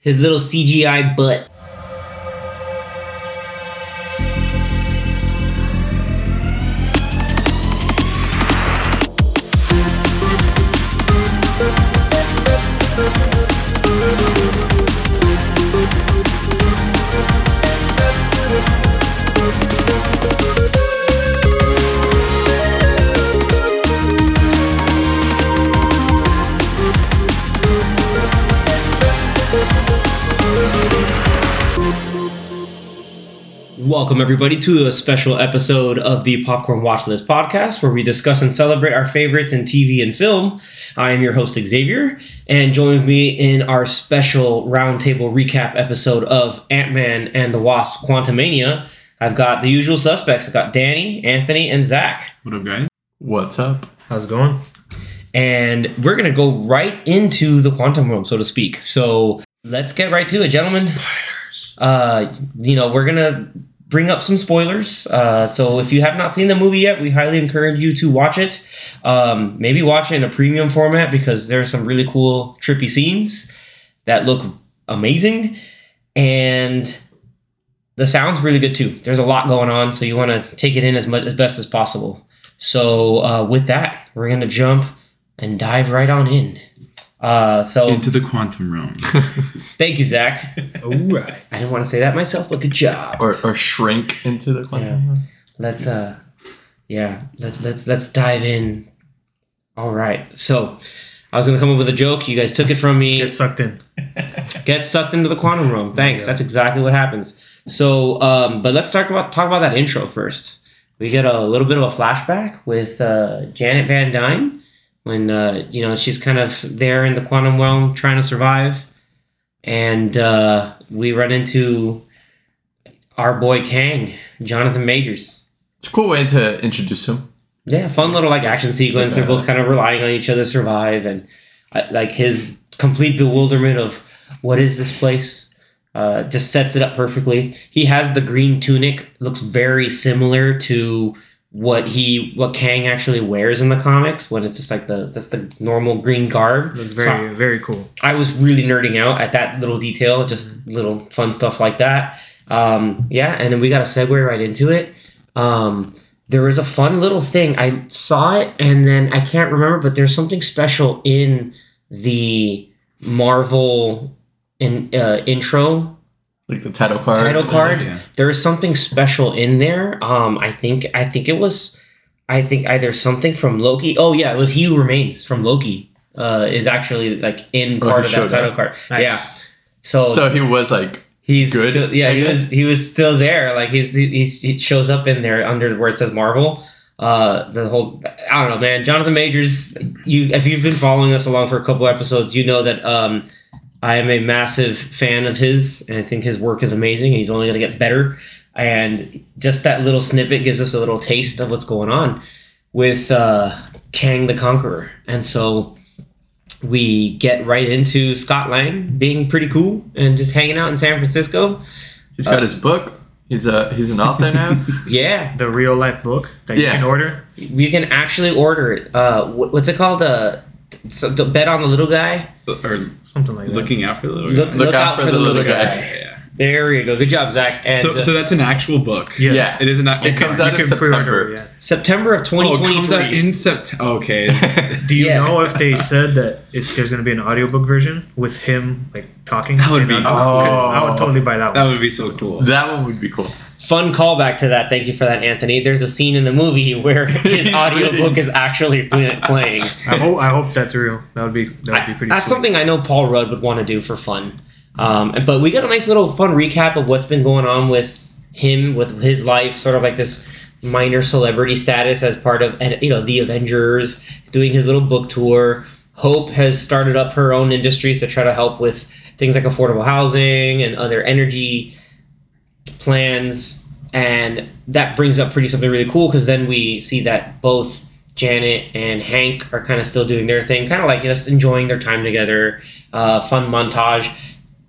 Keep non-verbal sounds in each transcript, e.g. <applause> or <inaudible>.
his little CGI butt. Welcome, everybody, to a special episode of the Popcorn Watch List podcast, where we discuss and celebrate our favorites in TV and film. I am your host, Xavier, and join me in our special roundtable recap episode of Ant Man and the Wasp Quantumania. I've got the usual suspects. I've got Danny, Anthony, and Zach. What up, guys? What's up? How's it going? And we're going to go right into the quantum realm, so to speak. So let's get right to it, gentlemen. Uh, you know, we're going to bring up some spoilers. Uh, so if you have not seen the movie yet, we highly encourage you to watch it. Um, maybe watch it in a premium format because there are some really cool, trippy scenes that look amazing. And the sound's really good too. There's a lot going on, so you want to take it in as much as best as possible. So uh, with that, we're gonna jump and dive right on in. Uh, so Into the quantum realm. <laughs> thank you, Zach. All right. I didn't want to say that myself, but good job. Or, or shrink into the quantum. Yeah. Let's uh, yeah. Let, let's let's dive in. All right. So I was gonna come up with a joke. You guys took it from me. Get sucked in. get sucked into the quantum realm. Thanks. Yeah. That's exactly what happens. So, um, but let's talk about talk about that intro first. We get a little bit of a flashback with uh, Janet Van Dyne when uh, you know she's kind of there in the quantum realm trying to survive, and uh, we run into our boy Kang, Jonathan Majors. It's a cool way to introduce him. Yeah, fun little like action sequence. They're both kind of relying on each other to survive, and uh, like his complete bewilderment of what is this place uh, just sets it up perfectly. He has the green tunic, looks very similar to what he what Kang actually wears in the comics when it's just like the just the normal green garb. Very, very cool. I was really nerding out at that little detail, just little fun stuff like that. Um, yeah, and then we got to segue right into it. Um, there was a fun little thing. I saw it and then I can't remember, but there's something special in the Marvel in uh, intro Like the title card. title card. yeah. There is something special in there. Um, I think I think it was, I think either something from Loki. Oh yeah, it was He Who Remains from Loki. Uh, is actually like in Oh, part he of that title up. card. Nice. Yeah. So, So he was like, he's good, still- yeah, I he guess. was he was still there. Like he's, he's he shows up in there under where it says Marvel. Uh, the whole I don't know, man. Jonathan Majors. You if you've been following us along for a couple episodes, you know that um, I am a massive fan of his, and I think his work is amazing. And he's only going to get better. And just that little snippet gives us a little taste of what's going on with uh, Kang the Conqueror, and so we get right into Scott Lang being pretty cool and just hanging out in San Francisco. He's got his book. He's a he's an author now. <laughs> Yeah, The real life book that Yeah. you can order. you can actually order it. Uh, what's it called? Uh, so, the bet on the little guy. or Something like that. looking out for the little Look, guy. look, out, for the little guy. Yeah, yeah. There you go. Good job, Zach. And So, uh, so that's an actual book. Yes. Yeah. It is an. It comes You out in September. yeah. September of Oh, it 2023. comes out in September. Okay. <laughs> Do you Yeah. know if they said that it's there's gonna be an audiobook version with him like talking? That would be on- cool. 'cause I would totally buy that one. that would be so cool. that one would be cool. Fun callback to that. Thank you for that, Anthony. There's a scene in the movie <laughs> where his <laughs> audiobook is actually playing. I hope I hope that's real. That would be that would be pretty. Cool. That's sweet. something I know Paul Rudd would want to do for fun. Um, but we got a nice little fun recap of what's been going on with him, with his life, sort of like this minor celebrity status as part of you know the Avengers. He's doing his little book tour. Hope has started up her own industries to try to help with things like affordable housing and other energy plans, and that brings up pretty something really cool because then we see that both Janet and Hank are kind of still doing their thing, kind of like just enjoying their time together. Uh, fun montage.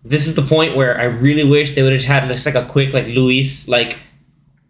This is the point where I really wish they would have had just like a quick like Luis like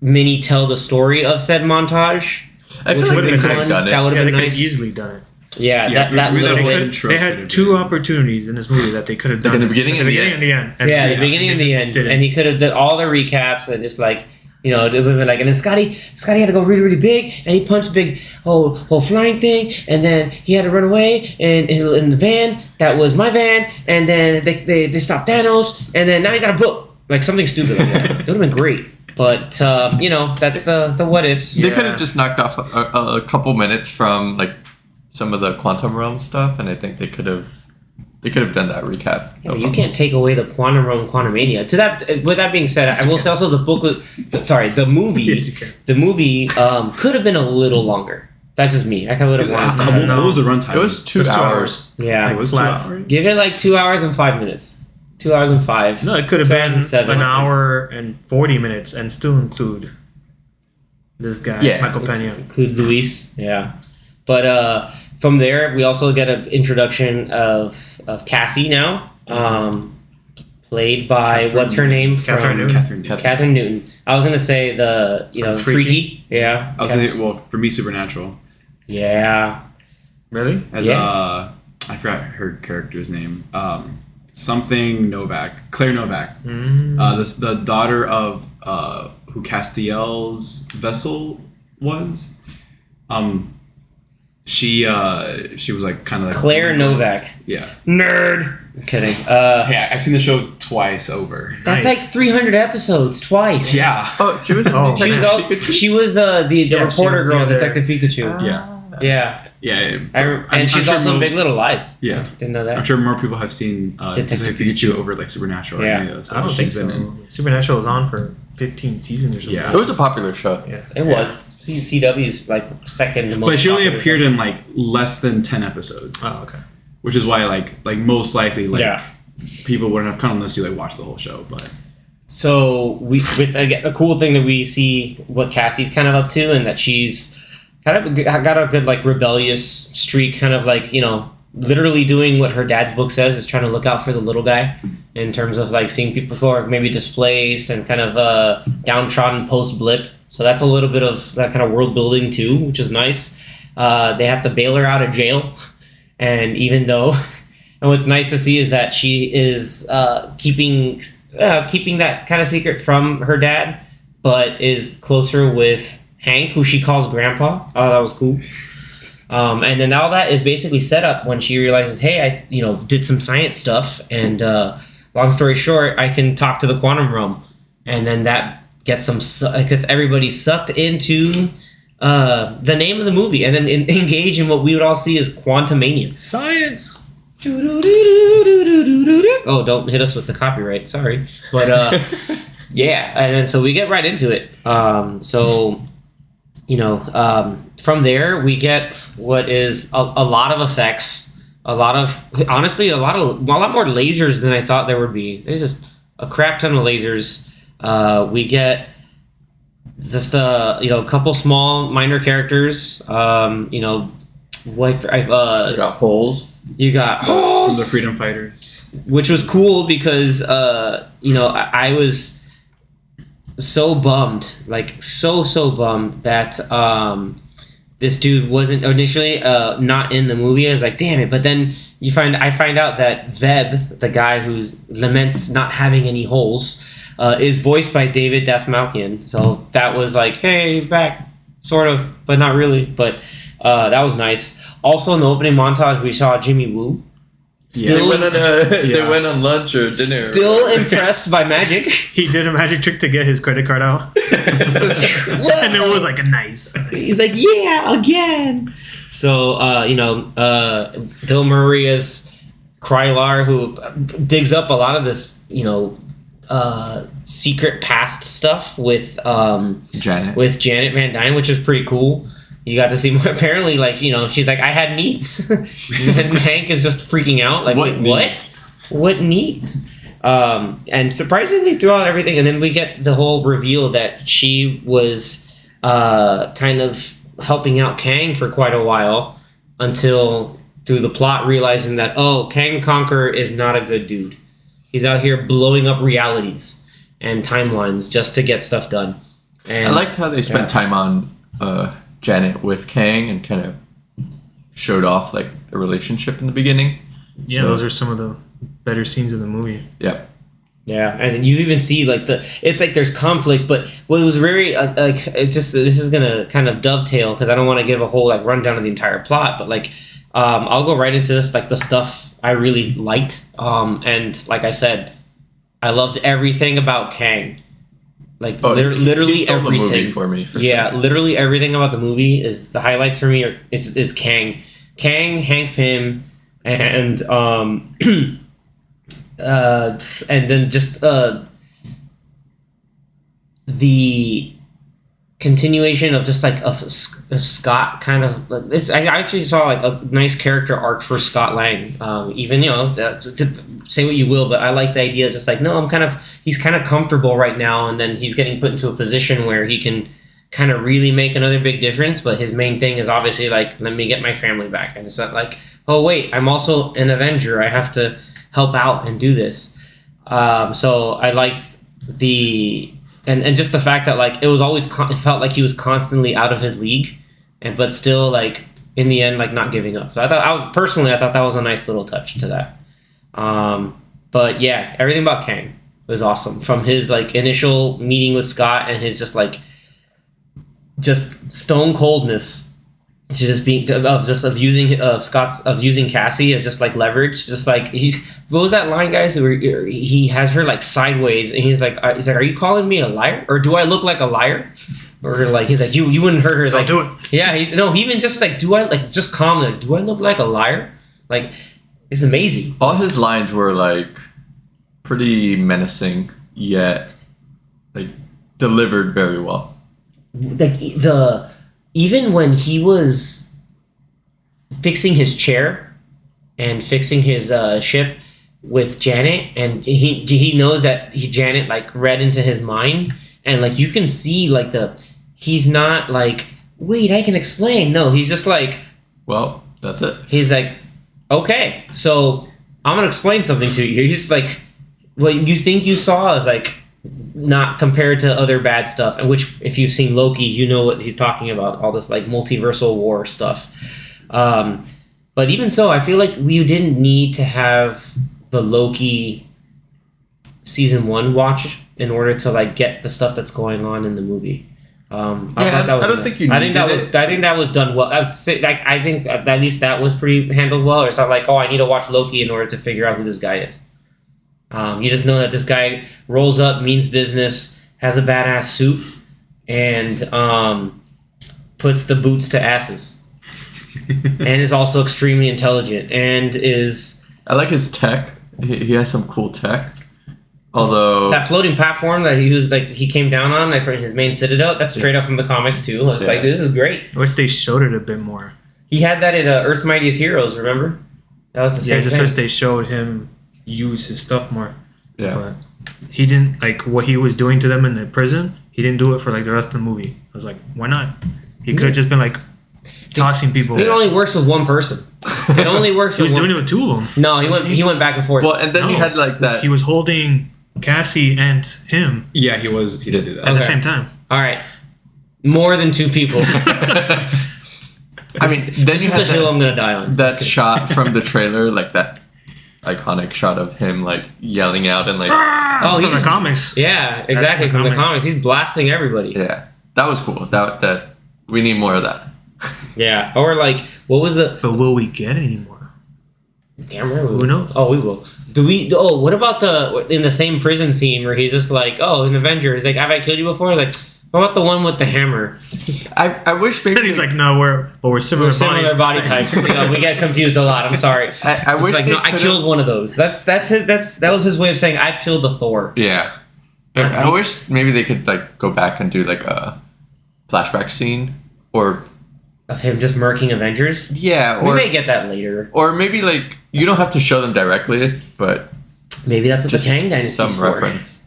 mini tell the story of said montage. I feel like they could have fun. done That it. would yeah, have they been could nice. have easily done it. Yeah, Yeah, that, that maybe that little whole bit. intro they had two been- opportunities in this movie that they could have Like done in the beginning at and the the beginning and the end. And yeah, they- the beginning and the end, didn't. and he could have done all the recaps and just like you know, it would have been like, and then Scotty, Scotty had to go really, really big, and he punched big whole whole flying thing, and then he had to run away in in, in the van that was my van, and then they, they they stopped Thanos, and then now he got a book, like something stupid like that. it would have been great, but um, you know, that's the the what ifs. They Yeah. could have just knocked off a, a couple minutes from like some of the quantum realm stuff, and I think they could have they could have done that recap. Yeah, No you problem. can't take away the quantum realm quantum mania. To that, with that being said, I will can. say also the book was sorry, the movie. Yes. The movie um, could have been a little longer. That's just me. I kind of would have Uh, wanted. what, to what was the runtime? It was two, It was two hours. Yeah, It was two hours. give it like two hours and five minutes. Two hours and five. No, it could have been 2007. an hour and forty minutes, and still include this guy, Yeah. Michael Pena. include Luis. Yeah, but uh, from there we also get an introduction of of Cassie now, um, played by Kathryn- what's her name Kathryn from Newton. Kathryn. Kathryn. Kathryn Newton. I was gonna say the you know freaky. Freaky? Yeah. I was saying, well, for me, Supernatural. Yeah. Really? As Yeah. uh, I forgot her character's name. Um, something Novak, Claire Novak. Mm. Uh, this the daughter of uh, who Castiel's vessel was. Um, she uh, she was like kind of like Claire Novak. Yeah, Nerd. I'm kidding. Uh, yeah. I've seen the show twice over. that's Nice. like 300 episodes twice. Yeah, Oh, she was. in Oh. She was all, she was uh, the, the Yeah, reporter was the girl, in Detective Pikachu. Ah. Yeah. yeah, yeah. I, rem- I'm- and she's I'm also in mo- Big Little Lies. Yeah. didn't know that. I'm sure more people have seen uh, Detective Detective Pikachu over like Supernatural. Or Yeah. any of those I don't stuff think she's so. been in. Supernatural was on for 15 seasons or something. Yeah. It was a popular show. Yeah. It was CW's like second most. But she only appeared show. in like less than ten episodes, Oh, okay. which is why like like most likely like Yeah. people wouldn't have come unless you like watched the whole show. But So we with a, a cool thing that we see what Cassie's kind of up to, and that she's kind of got a good like rebellious streak, kind of like you know literally doing what her dad's book says is trying to look out for the little guy in terms of like seeing people who are maybe displaced and kind of uh, downtrodden post blip. So that's a little bit of that kind of world building too, which is nice. Uh, they have to bail her out of jail, <laughs> and even though, <laughs> and what's nice to see is that she is uh, keeping uh, keeping that kind of secret from her dad, but is closer with Hank, who she calls Grandpa. Oh, that was cool. Um, and then all that is basically set up when she realizes, hey, I you know did some science stuff, and uh, long story short, I can talk to the quantum realm, and then that gets some su- gets everybody sucked into uh, the name of the movie, and then en- <laughs> engage in what we would all see as quantum mania. Science. Oh, don't hit us with the copyright. Sorry, but uh, yeah, and then so we get right into it. Um, so you know, um, from there we get what is a, a lot of effects, a lot of honestly, a lot of a lot more lasers than I thought there would be. There's just a crap ton of lasers. Uh, we get just a you know a couple small minor characters. Um, you know, what I uh, got holes. you got from the Freedom Fighters, which was cool because uh, you know I, I was so bummed, like so so bummed that um, this dude wasn't initially uh, not in the movie. I was like, damn it! But then you find I find out that Veb, the guy who laments not having any holes, uh, is voiced by David Dastmalchian. So that was like, hey, he's back, sort of, but not really. But uh, that was nice. Also, in the opening montage, we saw Jimmy Woo. They Still, went on a, <laughs> they went on lunch or dinner. still impressed by magic. <laughs> He did a magic trick to get his credit card out. <laughs> and it was like a nice. He's like, yeah, again. So, uh, you know, uh, Bill Murray is Krylar, who digs up a lot of this, you know, uh, secret past stuff with um, Janet. with Janet Van Dyne, which is pretty cool. You got to see more. <laughs> Apparently, like you know, she's like, I had needs, <laughs> and Hank is just freaking out. Like, What what? What needs? Um, and surprisingly, throughout everything, and then we get the whole reveal that she was uh, kind of helping out Kang for quite a while until through the plot realizing that oh, Kang Conqueror is not a good dude. He's out here blowing up realities and timelines just to get stuff done. And I liked how they spent Yeah. time on uh, Janet with Kang and kind of showed off like the relationship in the beginning. Yeah, So- those are some of the better scenes in the movie. Yeah. Yeah, and you even see like the it's like there's conflict, but what was very uh, like it just this is gonna kind of dovetail because I don't want to give a whole like rundown of the entire plot, but like um, I'll go right into this like the stuff I really liked, um, and like I said, I loved everything about Kang, like Oh, literally movie everything for me. For yeah, sure. literally everything about the movie is the highlights for me are is, is Kang, Kang, Hank Pym, and um, <clears throat> uh, and then just uh, the continuation of just like a, of Scott kind of like, this. I actually saw like a nice character arc for Scott Lang. Um, even you know to, to say what you will, but I like the idea. Just like no, I'm kind of he's kind of comfortable right now, and then he's getting put into a position where he can kind of really make another big difference. But his main thing is obviously like let me get my family back, and it's not like oh wait, I'm also an Avenger. I have to help out and do this. Um, so I like the and, and just the fact that like it was always con- it felt like he was constantly out of his league, and but still like in the end like not giving up. So I thought I personally I thought that was a nice little touch to that. Um, but yeah, everything about Kang was awesome from his like initial meeting with Scott and his just like just stone coldness to just being of just of using of Scott's of using Cassie as just like leverage, just like he's what was that line, guys? Where he has her like sideways, and he's like, uh, he's like, "Are you calling me a liar, or do I look like a liar?" Or like he's like, "You you wouldn't hurt her." He's I'll like, do it. yeah, he's no, he even just like, "Do I like just calm like, Do I look like a liar?" Like, it's amazing. All his lines were like pretty menacing, yet like delivered very well. like the even when he was fixing his chair and fixing his uh, ship with Janet, and he he knows that he Janet like read into his mind, and like you can see like the he's not like wait I can explain. No, he's just like Well, that's it. he's like okay, so I'm gonna explain something to you. He's just like what you think you saw is like not compared to other bad stuff and which if you've seen loki you know what he's talking about all this like multiversal war stuff um, but even so i feel like we didn't need to have the loki season one watch in order to like get the stuff that's going on in the movie um, I Yeah, thought that I don't enough. think you I think that was. I think that was done well. I say, like, I think at least that was pretty handled well. It's not like, oh, I need to watch Loki in order to figure out who this guy is. Um, you just know that this guy rolls up, means business, has a badass suit, and um, puts the boots to asses, <laughs> and is also extremely intelligent, and is I like his tech. He, he has some cool tech. Although that floating platform that he was like he came down on like from his main citadel. That's straight up from the comics too. I was like, this is great. I wish they showed it a bit more. He had that in uh, Earth's Mightiest Heroes. Remember? That was the same. Thing. Yeah, same just thing. wish they showed him use his stuff more. yeah, But he didn't like what he was doing to them in the prison. He didn't do it for like the rest of the movie. I was like, why not? He could have just been like tossing people. It only works with one person. It <laughs> only works with He was with one. doing it with two of them. no, he went. He went back and forth. well, and then you No. had like that. He was holding Cassie and him Yeah, he was. He did do that. at that. the Okay. same time. All right, more than two people. <laughs> <laughs> I mean, then this you is the had hill that, I'm gonna die on. that shot from the trailer, like that iconic shot of him like yelling out and like ah! Oh, from he's- the comics. Yeah, exactly. the From the comics. comics, he's blasting everybody. yeah, that was cool. That that we need more of that. <laughs> Yeah, or like, what was the? But will we get any more? Damn right, we Who knows? Oh, we will. Do we? Oh, what about the in the same prison scene where he's just like, oh, an Avenger, he's like, have I killed you before? He's like, what about the one with the hammer? I, I wish <laughs> maybe he's like, no, we're but we're similar, We're similar body types. You know, we get confused a lot. I'm sorry. <laughs> I, I It's wish like, no, I killed one of those. That's that's his. That's that was his way of saying I've killed the Thor. Yeah, I, I um, wish maybe they could like go back and do like a flashback scene, or Of him just murking Avengers. yeah, we may get that later. or maybe like you don't have to show them directly, but Maybe that's what just the Kang Dynasty some for. reference.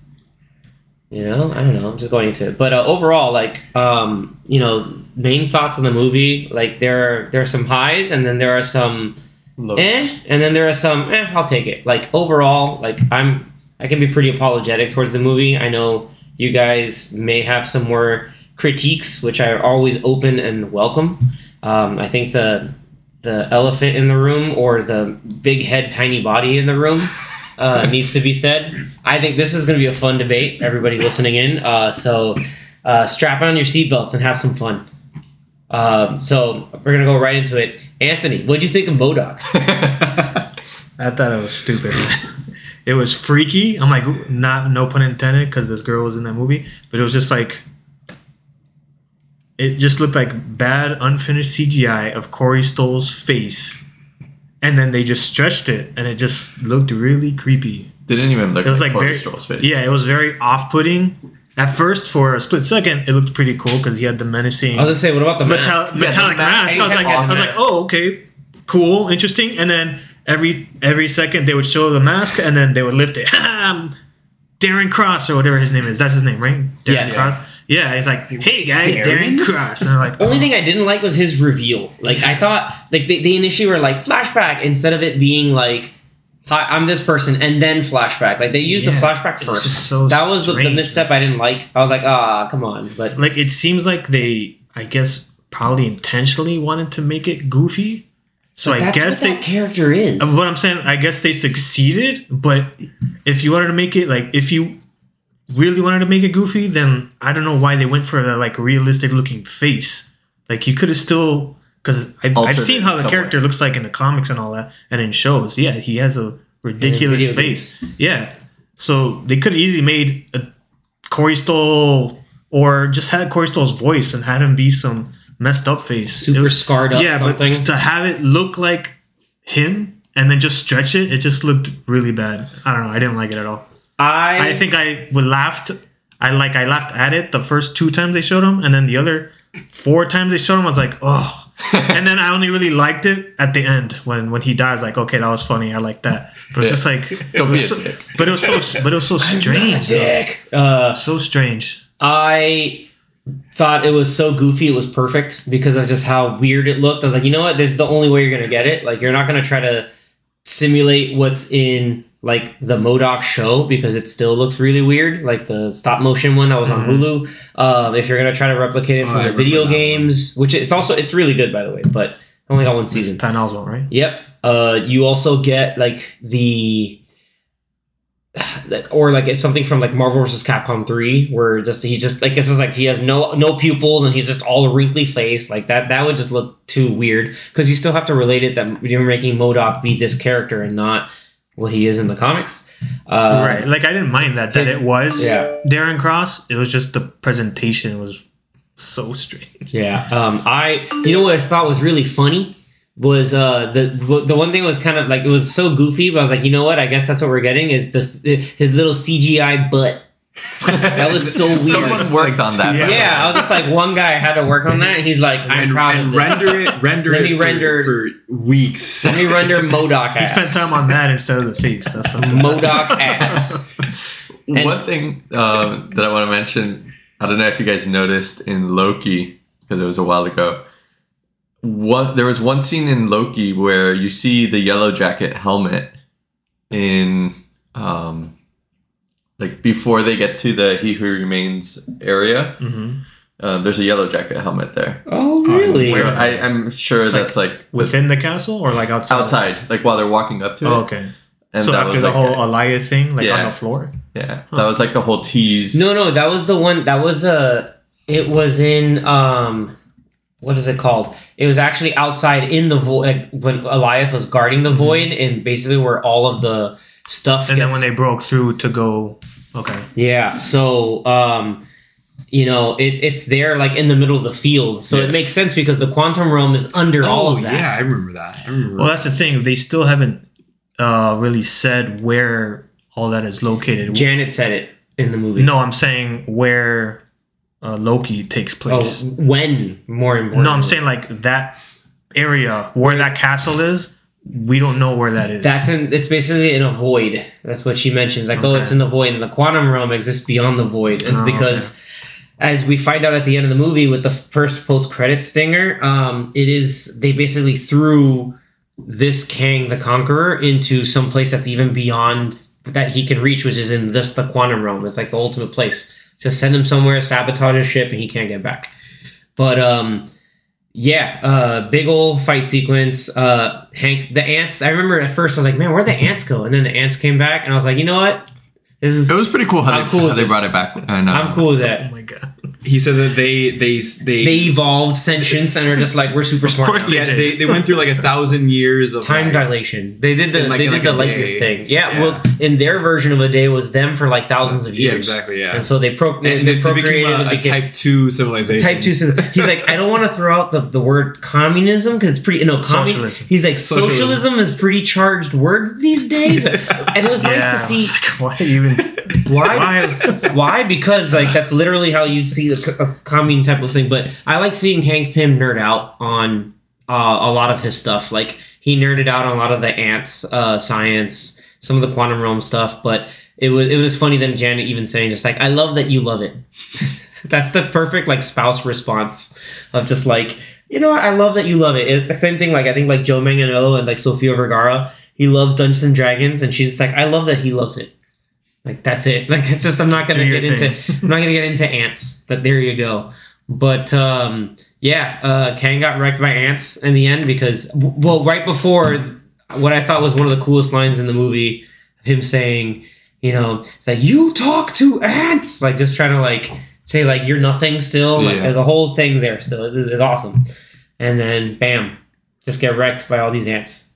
You know, I don't know. I'm just going into it, but uh, overall, like, um, you know, main thoughts on the movie. Like, there are there are some highs, and then there are some Low. eh, and then there are some eh. I'll take it. Like overall, like I'm I can be pretty apologetic towards the movie. I know you guys may have some more critiques, which are always open and welcome. Um, I think the the elephant in the room or the big head, tiny body in the room. Uh, needs to be said. I think this is going to be a fun debate. Everybody listening in, uh, so uh, strap on your seatbelts and have some fun. Um, so we're gonna go right into it. Anthony, what'd you think of MODOK? <laughs> I thought it was stupid. it was freaky. I'm like, not no pun intended, because this girl was in that movie, but it was just like, it just looked like bad unfinished CGI of Corey Stoll's face, and then they just stretched it, and it just looked really creepy. Didn't even look It was like, like very, Stoll's face. yeah, it was very off-putting. At first, for a split second, it looked pretty cool because he had the menacing I was gonna say, what about the mask? metal- Yeah, metallic the mask- mask. I was like, I was like, oh, okay, cool, interesting. And then every every second they would show the mask, and then they would lift it. I'm <laughs> Darren Cross or whatever his name is. That's his name, right? Darren Yes. Cross. Yeah, he's like, hey guys, Darren? Darren, Cross. And I'm like, Only oh. thing I didn't like was his reveal. Like I thought, like they, they initially were like flashback instead of it being like, "Hi, I'm this person," and then flashback. Like they used the flashback first. so that was the, the misstep I didn't like. I was like, ah, come on. But like it seems like they, I guess, probably intentionally wanted to make it goofy. So I that's guess what they. that character is. What I'm saying, I guess they succeeded, but if you wanted to make it like if you really wanted to make it goofy, then I don't know why they went for that like realistic looking face. Like you could have still because I've, I've seen how the somewhere. character looks like in the comics and all that, and in shows. Yeah, he has a ridiculous video face. Yeah, so they could have easily made a Corey Stoll or just had Corey Stoll's voice and had him be some messed up face. Super was- scarred up yeah, something. but to have it look like him and then just stretch it, it just looked really bad. I don't know. I didn't like it at all. I I think I laughed. I like I laughed at it the first two times they showed him, and then the other four times they showed him, I was like, oh. <laughs> and then I only really liked it at the end when when he dies. Like, okay, that was funny. I like that. But it's just like, <laughs> it Don't was be a so, dick. but it was so, but it was so <laughs> strange. though. dick. Uh, So strange. I thought it was so goofy it was perfect because of just how weird it looked. I was like, you know what? This is the only way you're gonna get it. Like you're not gonna try to simulate what's in like the MODOK show because it still looks really weird, like the stop motion one that was on Mhm. Hulu. Um, if you're gonna try to replicate it Oh, from I the video that one. games, which it's also it's really good by the way, but I only got one season. Patton Oswalt, right? Yep. Uh, you also get like the, like, or like it's something from like Marvel vs. Capcom three, where just he just like it's just like he has no no pupils and he's just all a wrinkly face like that. That would just look too weird because you still have to relate it that you're making MODOK be this character and not what he is in the comics. Uh, right. Like I didn't mind that that his- it was yeah. Darren Cross. It was just the presentation was so strange. Yeah. Um, I you know what I thought was really funny was uh the the one thing was kind of like it was so goofy, but I was like, you know what? I guess that's what we're getting is this his little CGI butt. That was so <laughs> weird. Someone worked on that. Yeah. Yeah, I was just like, one guy had to work on that, and he's like, I'm and, proud and of this. render it, render Let it me for, render- for weeks. Let me render MODOK <laughs> He spent time on that instead of the face. That's something. MODOK <laughs> ass. And- One thing um, that I want to mention, I don't know if you guys noticed in Loki because it was a while ago. One there was one scene in Loki where you see the yellow jacket helmet in um, like before they get to the He Who Remains area. hmm Uh, there's a yellow jacket helmet there. Oh, really? So I, I'm sure that's like Within the castle or like outside? outside, like while they're walking up to Oh, it. okay. And so that after was the like whole a- Alioth thing, like on the floor. yeah, that was like the whole tease. No, no, that was the one. That was uh It was in um, what is it called? It was actually outside in the void like, when Alioth was guarding the void, and basically where all of the stuff. And then when they broke through to go, okay. Yeah. So, um, you know, it, it's there like in the middle of the field. So Yeah. it makes sense because the quantum realm is under all oh of that. yeah, I remember that. I remember. Well, that's the thing. They still haven't uh, really said where all that is located. Janet said it in the movie. no, I'm saying where uh, Loki takes Oh, place. when more important. no, I'm saying like that area where that castle is. We don't know where that is. That's in. It's basically in a void. That's what she mentions. Like, oh, it's in the void, and the quantum realm exists beyond the void. And Oh, it's because, as we find out at the end of the movie with the first post-credit stinger, um, it is they basically threw this Kang the Conqueror into some place that's even beyond that he can reach, which is in just the quantum realm. It's like the ultimate place. Just send him somewhere, sabotage his ship, and he can't get back. But um, yeah, uh, big old fight sequence. Uh, Hank, the ants. I remember at first I was like, man, where'd the ants go? And then the ants came back, and I was like, you know what? This is It was pretty cool how, I'm they, cool how they brought it back. And, uh, I'm cool with Oh that. my god. He said that they they they, They evolved sentience and are just like we're super smart. Of course they yeah, did. they, they went through like a thousand years of time like, dilation. They did the like- they did like the a light years thing. Yeah, Yeah. well, in their version of a day was them for like thousands of years. Yeah, years. exactly, yeah. And so they pro they, and they they, they procreated became a, a became- type two civilization. Type two. so He's like, I don't want to throw out the, the word communism because it's pretty. No, commun- Socialism. He's like, Socialism. socialism is pretty charged word these days, <laughs> and it was nice yeah, to see was like, why even? <laughs> why. Why? Why? Because like that's literally how you see a, co- a commune type of thing. But I like seeing Hank Pym nerd out on uh, a lot of his stuff. Like he nerded out on a lot of the ants uh, science, some of the quantum realm stuff. But it was it was funny then Janet even saying just like I love that you love it. <laughs> that's the perfect like spouse response of just like you know what I love that you love it. It's the same thing like I think like Joe Manganiello and like Sofia Vergara. He loves Dungeons and Dragons, and she's just like I love that he loves it. Like that's it. <laughs> Like it's just I'm not gonna get into. I'm not gonna get into ants. But there you go. But um, yeah, uh, Kang got wrecked by ants in the end because well, right before what I thought was one of the coolest lines in the movie, him saying, you know, it's like you talk to ants, like just trying to like say like you're nothing still, like Yeah. the whole thing there still is, is awesome. And then bam, just get wrecked by all these ants.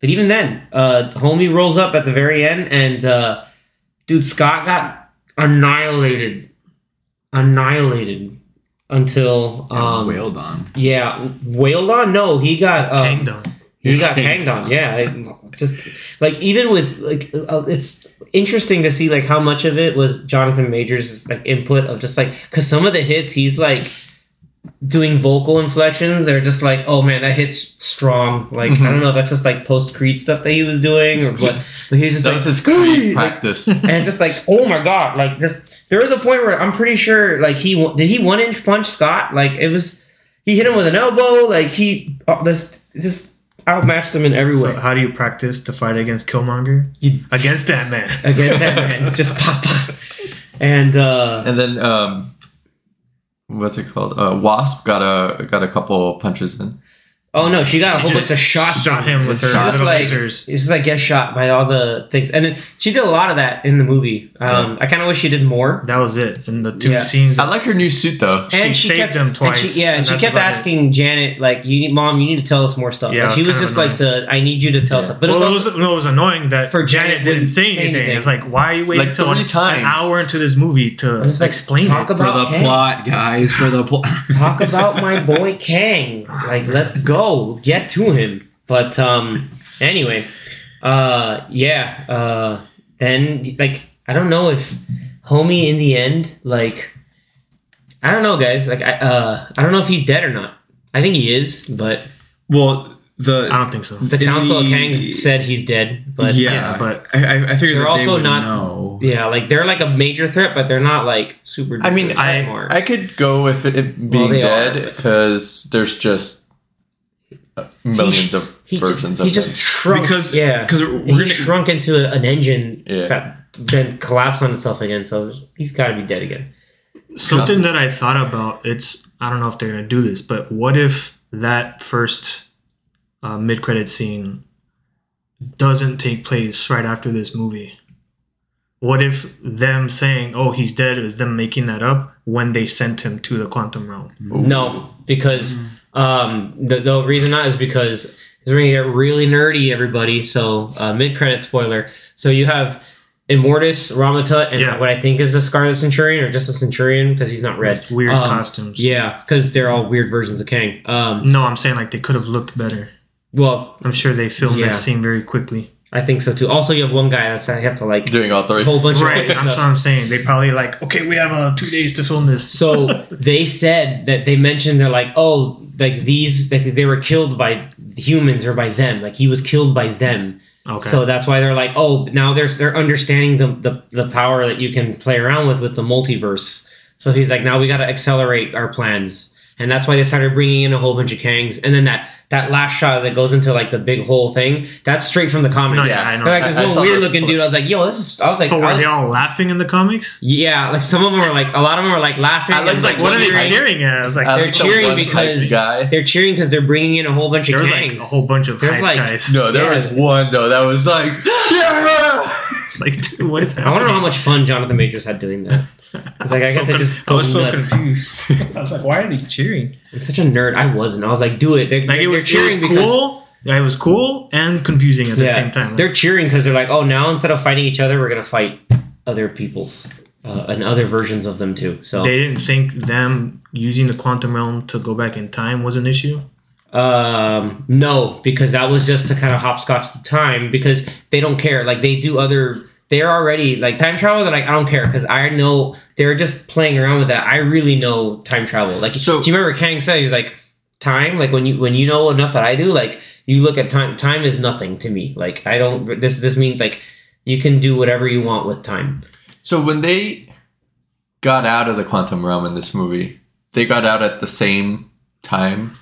But even then, uh, homie rolls up at the very end, and uh, dude, Scott got annihilated, annihilated until Um, wailed on. yeah, wailed on. No, he got um, Kanged on. he got Hanged hanged on. Yeah, it- just like even with like uh, it's interesting to see like how much of it was Jonathan Majors like input of just like because some of the hits he's like doing vocal inflections they're just like oh man that hits strong like I don't know if that's just like post Creed stuff that he was doing or what but he's just that like was his Creed practice. <laughs> and it's just like oh my god like just there was a point where I'm pretty sure like he did he one inch punch Scott like it was he hit him with an elbow like he uh, this just outmatched him in every way So how do you practice to fight against Killmonger? You- Against that man. against that man. <laughs> Just pop, pop. And uh, and then um, what's it called? Uh, Wasp got a got a couple punches in. Oh no, she got a whole bunch of shots. Shot on him with her She just little like lasers. it's just like get shot by all the things, and then she did a lot of that in the movie. Um, I kind of wish she did more. That was it. in the two Yeah. scenes. I like her new suit though. She saved him and twice, she- yeah, and, and she kept about it. asking Janet, like, "You need, mom, you need to tell us more stuff." Yeah, like, it she was was just of like the, "I need you to tell us." But it well, was it also, was, no, it was annoying that For for Janet Janet didn't say say anything. anything. It's like, why are you waiting Like till three an hour into this movie to was like, explain talk it? For about the plot, guys. For the plot. <laughs> talk about my boy Kang. <laughs> Like, let's go get to him. But um, anyway, uh, yeah. Uh, then like I don't know if homie in the end like I don't know, guys. Like I uh, I don't know if he's dead or not. I think he is, but well, the I don't think so. the In Council of the- Kang said he's dead. But yeah, yeah, but- I, I, I figured They're that also they would not- know. yeah, like they're like a major threat, but they're not like super. I mean, I smart. I could go with it, it being they are, dead because there's just millions of he versions just, he of just him. shrunk Because- yeah because we're he gonna- shrunk into an engine Yeah. that then collapsed on itself again so he's got to be dead again Something that I thought about. It's I don't know if they're gonna do this, but what if that first uh, mid-credit scene doesn't take place right after this movie? What if them saying, "Oh, he's dead," is them making that up when they sent him to the quantum realm? no because um the, the reason not is because we're gonna get really nerdy everybody so uh, mid-credit spoiler so you have Immortus, Rama-Tut, and Yeah. what I think is the Scarlet Centurion, or just a Centurion because he's not red. Weird Um, costumes. Yeah, because they're all weird versions of Kang. Um, No, I'm saying like they could have looked better. well, I'm sure they filmed Yeah. that scene very quickly. I think so too. Also, you have one guy that's I have to like doing all three. a whole bunch Right, of that's stuff. what I'm saying. They probably like, okay, we have uh, two days to film this. So <laughs> they said that they mentioned they're like, oh, like these, like they were killed by humans or by them. Like he was killed by them. Okay. So that's why they're like, oh, now they're they're understanding the, the the power that you can play around with with the multiverse. So he's like, now we got to accelerate our plans. And that's why they started bringing in a whole bunch of Kangs. And then that that last shot that goes into like the big whole thing, that's straight from the comics. No, yeah, I know. They're like I- this I little saw weird looking dude. I was like, yo, this is. I was like, But I were was- they all laughing in the comics? yeah, like some of them were like a lot of them were like laughing. I and, like- like, what are they cheering at? I was like, I They're like the cheering one because hyped guy. they're cheering because they're bringing in a whole bunch of there was Kangs. like a whole bunch of There's hype like- guys. No, there Yeah. was one though that was like, <laughs> yeah. It's like, dude, what is I happening? want to know how much fun Jonathan Majors had doing that. It's like I <laughs> so got to con- just I go was so nuts. confused. <laughs> I was like, why are they cheering? I'm such a nerd. I wasn't. I was like, do it. They're, Like it was, they're it was cheering because cool. Yeah, it was cool and confusing at the yeah, same time. they're cheering because they're like, oh, now instead of fighting each other, we're gonna fight other people's uh, and other versions of them too. So they didn't think them using the quantum realm to go back in time was an issue. Um, no, because that was just to kind of hopscotch the time because they don't care. Like they do other. They're already like time travel. They're like, I don't care because I know they're just playing around with that. I really know time travel. Like, So- do you remember Kang said he's like time? Like when you when you know enough that I do, like you look at time. Time is nothing to me. Like I don't. This this means like you can do whatever you want with time. So when they got out of the quantum realm in this movie, they got out at the same time,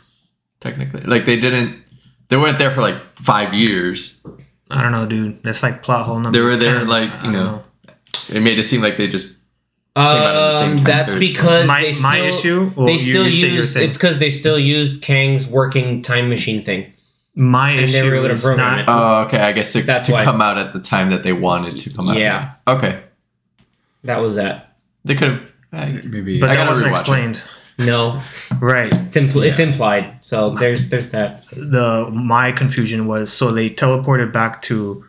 technically. Like they didn't. They weren't there for like five years. I don't know, dude. That's like plot hole number. They were there, 10. like, you don't know, It made it seem like they just out at the same Um, time that's period. because My- they still, my issue? Well, they still you say your use it's because they still used Kang's working time machine thing. My And they issue were able to is program not. it. Oh, okay. I guess to, That's to why. come out at the time that they wanted to come out. Yeah. Okay. That was that. They could have. Maybe. but I that gotta wasn't rewatch it. No, Right. it's impl- it's implied. So there's there's that. The my confusion was so they teleported back to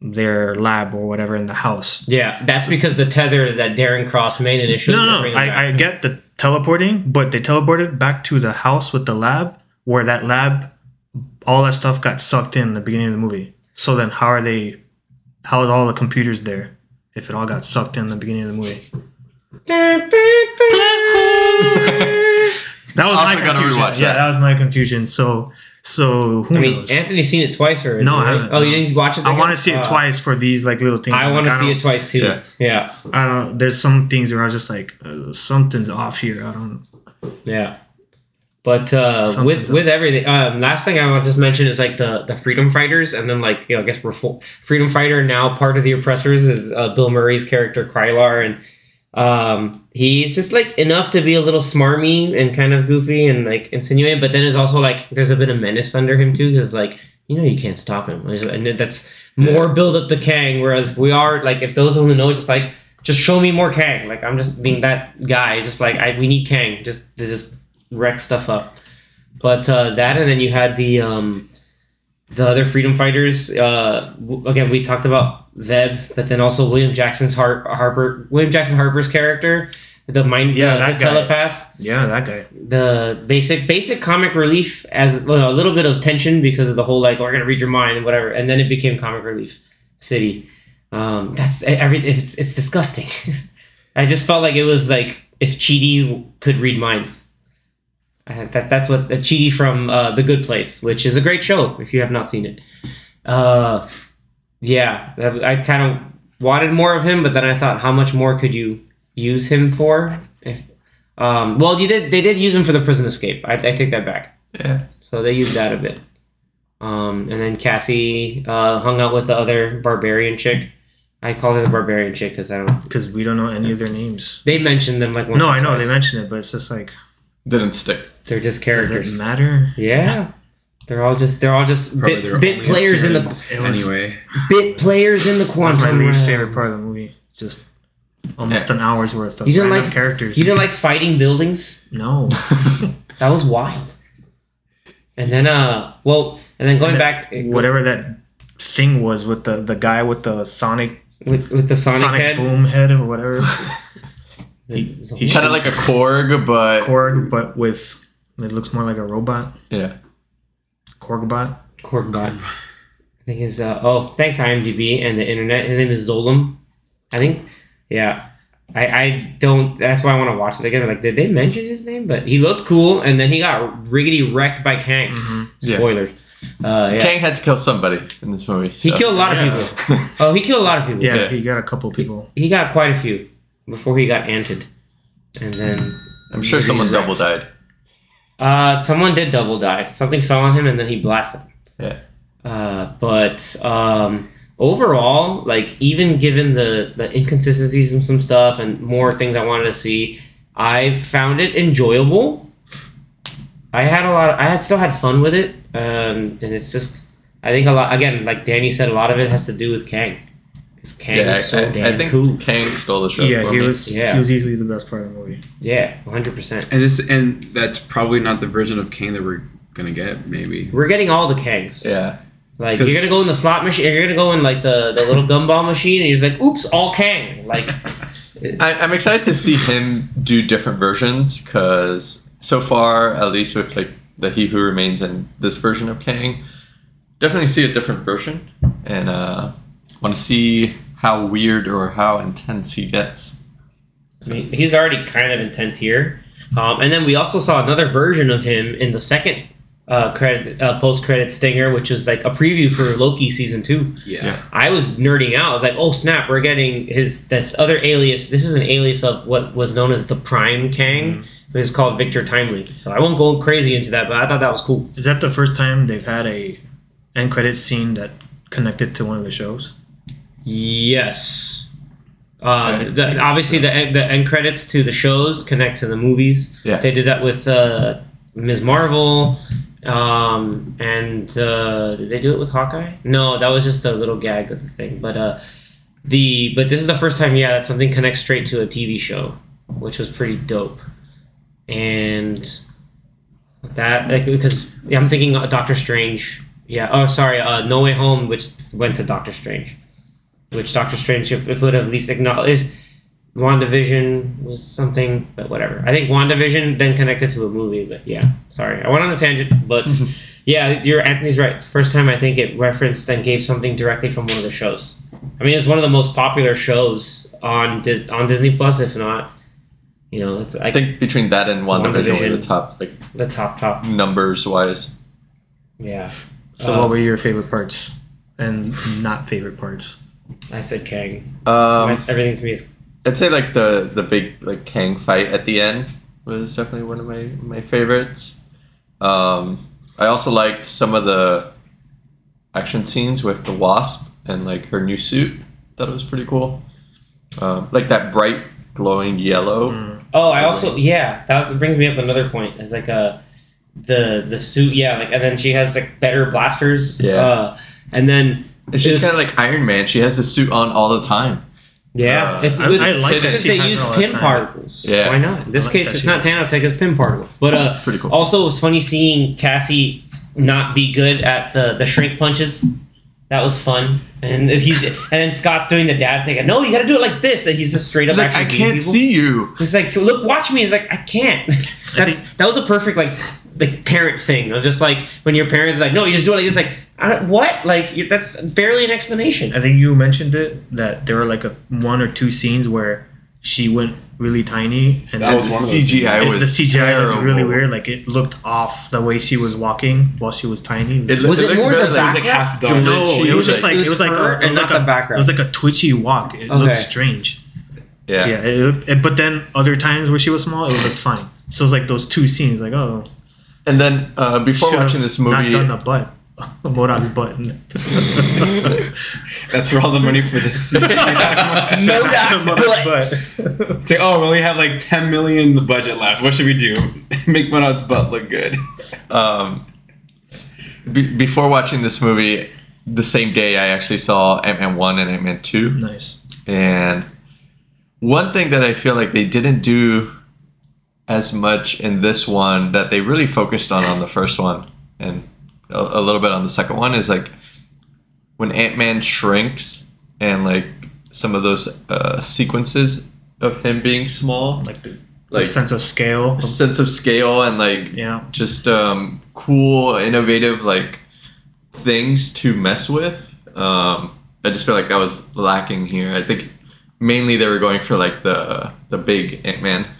their lab or whatever in the house. Yeah, that's because the tether that Darren Cross made initially. No, no, I, I get the teleporting, but they teleported back to the house with the lab, where that lab, all that stuff got sucked in the beginning of the movie. So then, how are they? How are all the computers there if it all got sucked in the beginning of the movie? That was Also my gotta confusion. rewatch yeah, that. that was my confusion. So, so who I mean, knows? Anthony's seen it twice already. No, I haven't. Oh, you didn't watch it? I again? want to see it Uh, twice for these like little things. I want to like, see it twice too. Yeah. Yeah, I don't. There's some things where I was just like, uh, something's off here. I don't. Know. Yeah. But uh, with Something's with everything, um, last thing I want to just mention is like the the freedom fighters, and then like you know, I guess we're full, freedom fighter now. Part of the oppressors is uh, Bill Murray's character Krylar, and um, he's just like enough to be a little smarmy and kind of goofy and like insinuating, but then there's also like there's a bit of menace under him too, because like you know you can't stop him, and that's more build up to Kang. Whereas we are like if those who know, just like just show me more Kang. Like I'm just being that guy, just like I we need Kang just to just wreck stuff up. But uh, that and then you had the um, the other freedom fighters. Uh, again, we talked about Veb, but then also William Jackson's Har- Harper, William Jackson Harper's character, the mind, Yeah, the, that guy. telepath, Yeah, that guy. the basic basic comic relief as well, a little bit of tension because of the whole like we're gonna read your mind and whatever, and then it became comic relief city. Um, that's everything. It's, it's disgusting. <laughs> I just felt like it was like if Chidi could read minds. Uh, that that's what the Chidi from uh, The Good Place, which is a great show if you have not seen it. Uh, yeah, I I kind of wanted more of him, but then I thought, how much more could you use him for? If um, well, you did they did use him for the prison escape. I, I take that back. Yeah. So they used that a bit. Um, and then Cassie uh, hung out with the other barbarian chick. I called her the barbarian chick because I don't. Because we don't know any of their names. They mentioned them like once No, or I know twice. they mentioned it, but it's just like, Didn't stick. They're just characters. does characters. it matter? Yeah, they're all just they're all just Probably bit, their bit only players in the appearance It was- anyway. bit players in the That's my least realm. favorite part of the movie. Just almost Yeah. an hour's worth of You didn't random like- characters. You didn't like fighting buildings? no. <laughs> That was wild. And then uh, well, and then going And back Whatever that thing was with the the guy with the sonic with with the Sonic, sonic, head. boom head or whatever the- <laughs> he kind of like a Korg, but Korg, but with it looks more like a robot. yeah. Korgbot. Korgbot. I think his uh, oh thanks IMDb and the internet. His name is Zolom. I think yeah. I, I don't that's why I want to watch it again. Like did they mention his name? But he looked cool and then he got riggedy wrecked by Kang. Mhm. Yeah. Spoiler. Uh, yeah. Kang had to kill somebody in this movie. he killed a lot of people. Oh, he killed a lot of people. Yeah, Yeah. he got a couple people. He got quite a few before he got anted. And then I'm sure someone double died. Uh, someone did double die. Something fell on him and then he blasted. him. Yeah. Uh, but um, overall, like even given the the inconsistencies and some stuff and more things I wanted to see, I found it enjoyable. I had a lot. Of, I had still had fun with it, um, and it's just I think a lot. Again, like Danny said, a lot of it has to do with Kang. Because Kang Yeah, is so I, damn I think cool. Kang stole the show. Yeah, for he me. was Yeah. he was easily the best part of the movie. Yeah, one hundred percent. And this and that's probably not the version of Kang that we're gonna get. Maybe. We're getting all the Kangs. Yeah. Like you're gonna go in the slot machine. You're gonna go in like the the little gumball machine, and you're like, "Oops, all Kang!" Like, <laughs> I, I'm excited to see him do different versions because so far, at least with like the He Who Remains and this version of Kang, definitely see a different version, and uh, want to see how weird or how intense he gets. I mean, he's already kind of intense here. Um, and then we also saw another version of him in the second uh, credit uh, post credit stinger, which was like a preview for Loki season two. Yeah. Yeah. I was nerding out. I was like, "Oh snap! We're getting his this other alias. This is an alias of what was known as the Prime Kang, but it's called Victor Timely. So I won't go crazy into that, but I thought that was cool. Is that the first time they've had a end credit scene that connected to one of the shows? Yes. Uh, the, think obviously, the end- the end credits to the shows connect to the movies. Yeah. They did that with uh, Ms. Marvel, um, and uh, did they do it with Hawkeye? No, that was just a little gag of the thing. But uh, the but this is the first time, yeah, that something connects straight to a TV show, which was pretty dope. And that like because yeah, I'm thinking uh, Doctor Strange. Yeah. Oh, sorry. Uh, no Way Home, which went to Doctor Strange which Doctor Strange if, if would have at least acknowledged WandaVision was something, but whatever. I think WandaVision then connected to a movie, but yeah, sorry. I went on a tangent, but <laughs> yeah, you're Anthony's right. It's the first time I think it referenced and gave something directly from one of the shows. I mean, it's one of the most popular shows on Dis- on Disney Plus, if not, you know, it's I think between that and WandaVision were the top like the top top. numbers wise. Yeah. So Uh, what were your favorite parts and not favorite parts? I said Kang. Um, Everything to me is I'd say like the the big like Kang fight at the end was definitely one of my my favorites. Um, I also liked some of the action scenes with the Wasp and like her new suit. Thought it was pretty cool. Um, like that bright glowing yellow. Mm. Oh, I also yeah, that was, brings me up another point. It's like a the the suit, yeah, like and then she has like better blasters. Yeah. Uh, and then And she's kind of like Iron Man. She has the suit on all the time. yeah, Uh, it's, I- it's I like because that she they use it the Pym particles. Yeah. why not? In this like case, it's she- not nanotech; it's Pym particles. But uh, Pretty cool. also it was funny seeing Cassie not be good at the the shrink punches. That was fun, and he's and then Scott's doing the dad thing. No, you got to do it like this. And he's just straight up He's like, actually I can't people. see you. He's like, look, watch me. He's like, I can't. That's <laughs> that was a perfect like like parent thing. Of just like when your parents are like, no, you just do it like this. Like, I don't, what? Like you, that's barely an explanation. I think you mentioned it that there were like a one or two scenes where she went really tiny and That was the one of those CGI it- was the CGI looked really weird. Like it looked off the way she was walking while she was tiny. It, Was it looked more the like- It was like background? half done. no, she it was was just like- like it it was was like a, it was like a, background. It was like a twitchy walk. It Okay. looked strange. yeah. Yeah, it looked, it- but then other times where she was small, it looked fine. So it's like those two scenes, like oh, And then uh, before should've watching this movie, not movie, done the butt, MODOK's butt. <laughs> That's where all the money for this. <laughs> MODOK's butt. butt. It's like, oh, we only have like 10 million in the budget left. What should we do? <laughs> Make MODOK's butt look good. um, be- before watching this movie, the same day I actually saw Ant Man one and Ant Man two, nice. and one thing that I feel like they didn't do as much in this one that they really focused on on the first one and a, a little bit on the second one is like when Ant Man shrinks and like some of those uh, sequences of him being small, Like the, like the sense of scale. sense of scale and like Yeah. just um, cool, innovative like things to mess with. Um, I just feel like that was lacking here. I think mainly they were going for like the the big Ant Man. Um,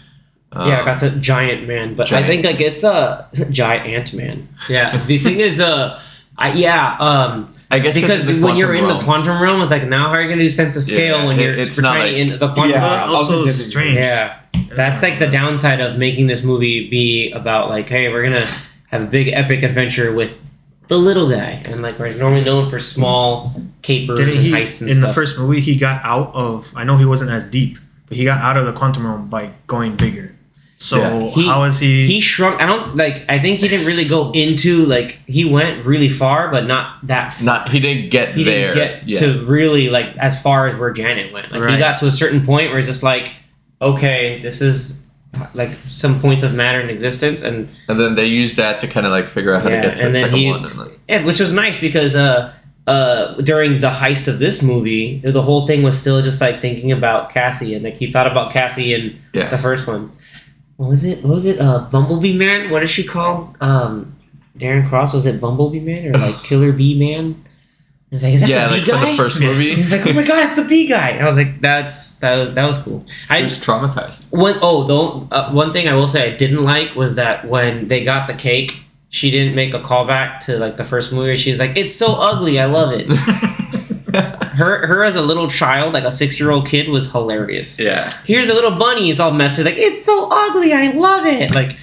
yeah, I got to Giant Man, but I think like it's a <laughs> giant Ant Man. Yeah, <laughs> the thing is, uh, I, yeah, um, I guess because the when you're in quantum the quantum realm, it's like now how are you gonna do sense of scale Yeah, when you're it's super not like- in the quantum Yeah, realm? I also gonna strange. Yeah, That's like the downside of making this movie be about like, hey, we're gonna have a big epic adventure with the little guy, and like we're normally known for small capers Didn't and he heists and in stuff. the first movie he got out of? I know he wasn't as deep, but he got out of the quantum realm by going bigger. So Yeah. He- how is he? he shrunk. I don't like. I think he didn't really go into like he went really far, but not that. Far. Not he didn't get he there. didn't get yeah. to really like as far as where Janet went. Like he got to a certain point where it's just like, okay, this is like some points of matter in existence, and and then they used that to kind of like figure out how Yeah, to get to and the then second he- one. And like, yeah, which was nice because uh uh during the heist of this movie, the whole thing was still just like thinking about Cassie and like he thought about Cassie in yeah. the first one. What was it? What was it? Uh, Bumblebee Man. What is she called? Um, Darren Cross. Was it Bumblebee Man or like <laughs> Killer Bee Man? I was like, is that yeah, the like bee from the first movie. <laughs> he's like, oh my god, it's the bee guy. And I was like, that's that was that was cool. She I was traumatized. one oh the uh, one thing I will say I didn't like was that when they got the cake, she didn't make a callback to like the first movie. She was like, "It's so ugly, I love it." <laughs> her her as a little child, like a six year old kid, was hilarious. yeah. Here's a little bunny. It's all messy. Like it's so ugly. I love it. Like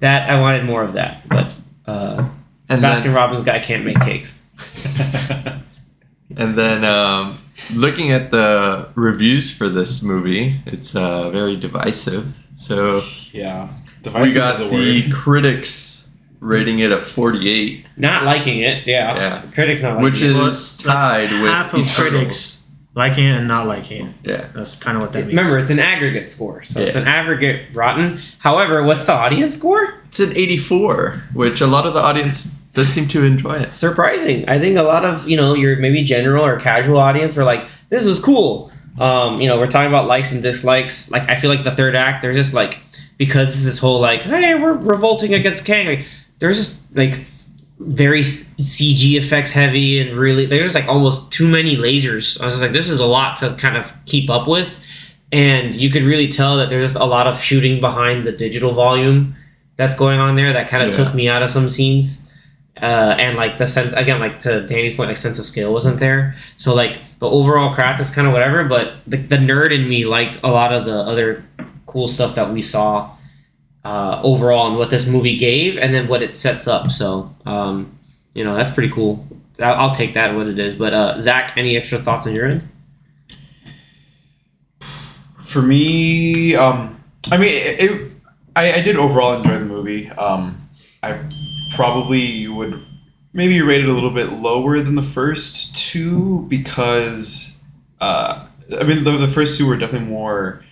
that. I wanted more of that. But uh, And Baskin then, Robbins guy can't make cakes. <laughs> and then um, looking at the reviews for this movie, it's uh, very divisive. So yeah. we got is a the word. critics rating it a 48, Not liking it. Yeah. Yeah. The critics not liking it. which is Well, tied with half of Eternals. critics liking it and not liking it. Yeah. That's kind of what that means. Remember, it's an aggregate score, so it's an aggregate rotten. However, what's the audience score? It's an 84, which a lot of the audience does seem to enjoy it. surprising. I think a lot of you know your maybe general or casual audience are like, "This was cool." Um, you know, we're talking about likes and dislikes. Like, I feel like the third act, there's just like because this whole like, "Hey, we're revolting against Kang." Like, there's just like very CG effects heavy and really there's like almost too many lasers. I was just like, this is a lot to kind of keep up with, and you could really tell that there's just a lot of shooting behind the digital volume that's going on there that kind of Yeah. took me out of some scenes uh, and like the sense again, like to Danny's point, like sense of scale wasn't there. So like the overall craft is kind of whatever, but the, the nerd in me liked a lot of the other cool stuff that we saw uh, overall and what this movie gave, and then what it sets up. So um, you know that's pretty cool. I'll, take that what it is. But uh, Zach, any extra thoughts on your end? For me, um, I mean, it, it I, I did overall enjoy the movie. Um, I probably would maybe rate it a little bit lower than the first two because, uh, I mean, the, the first two were definitely more,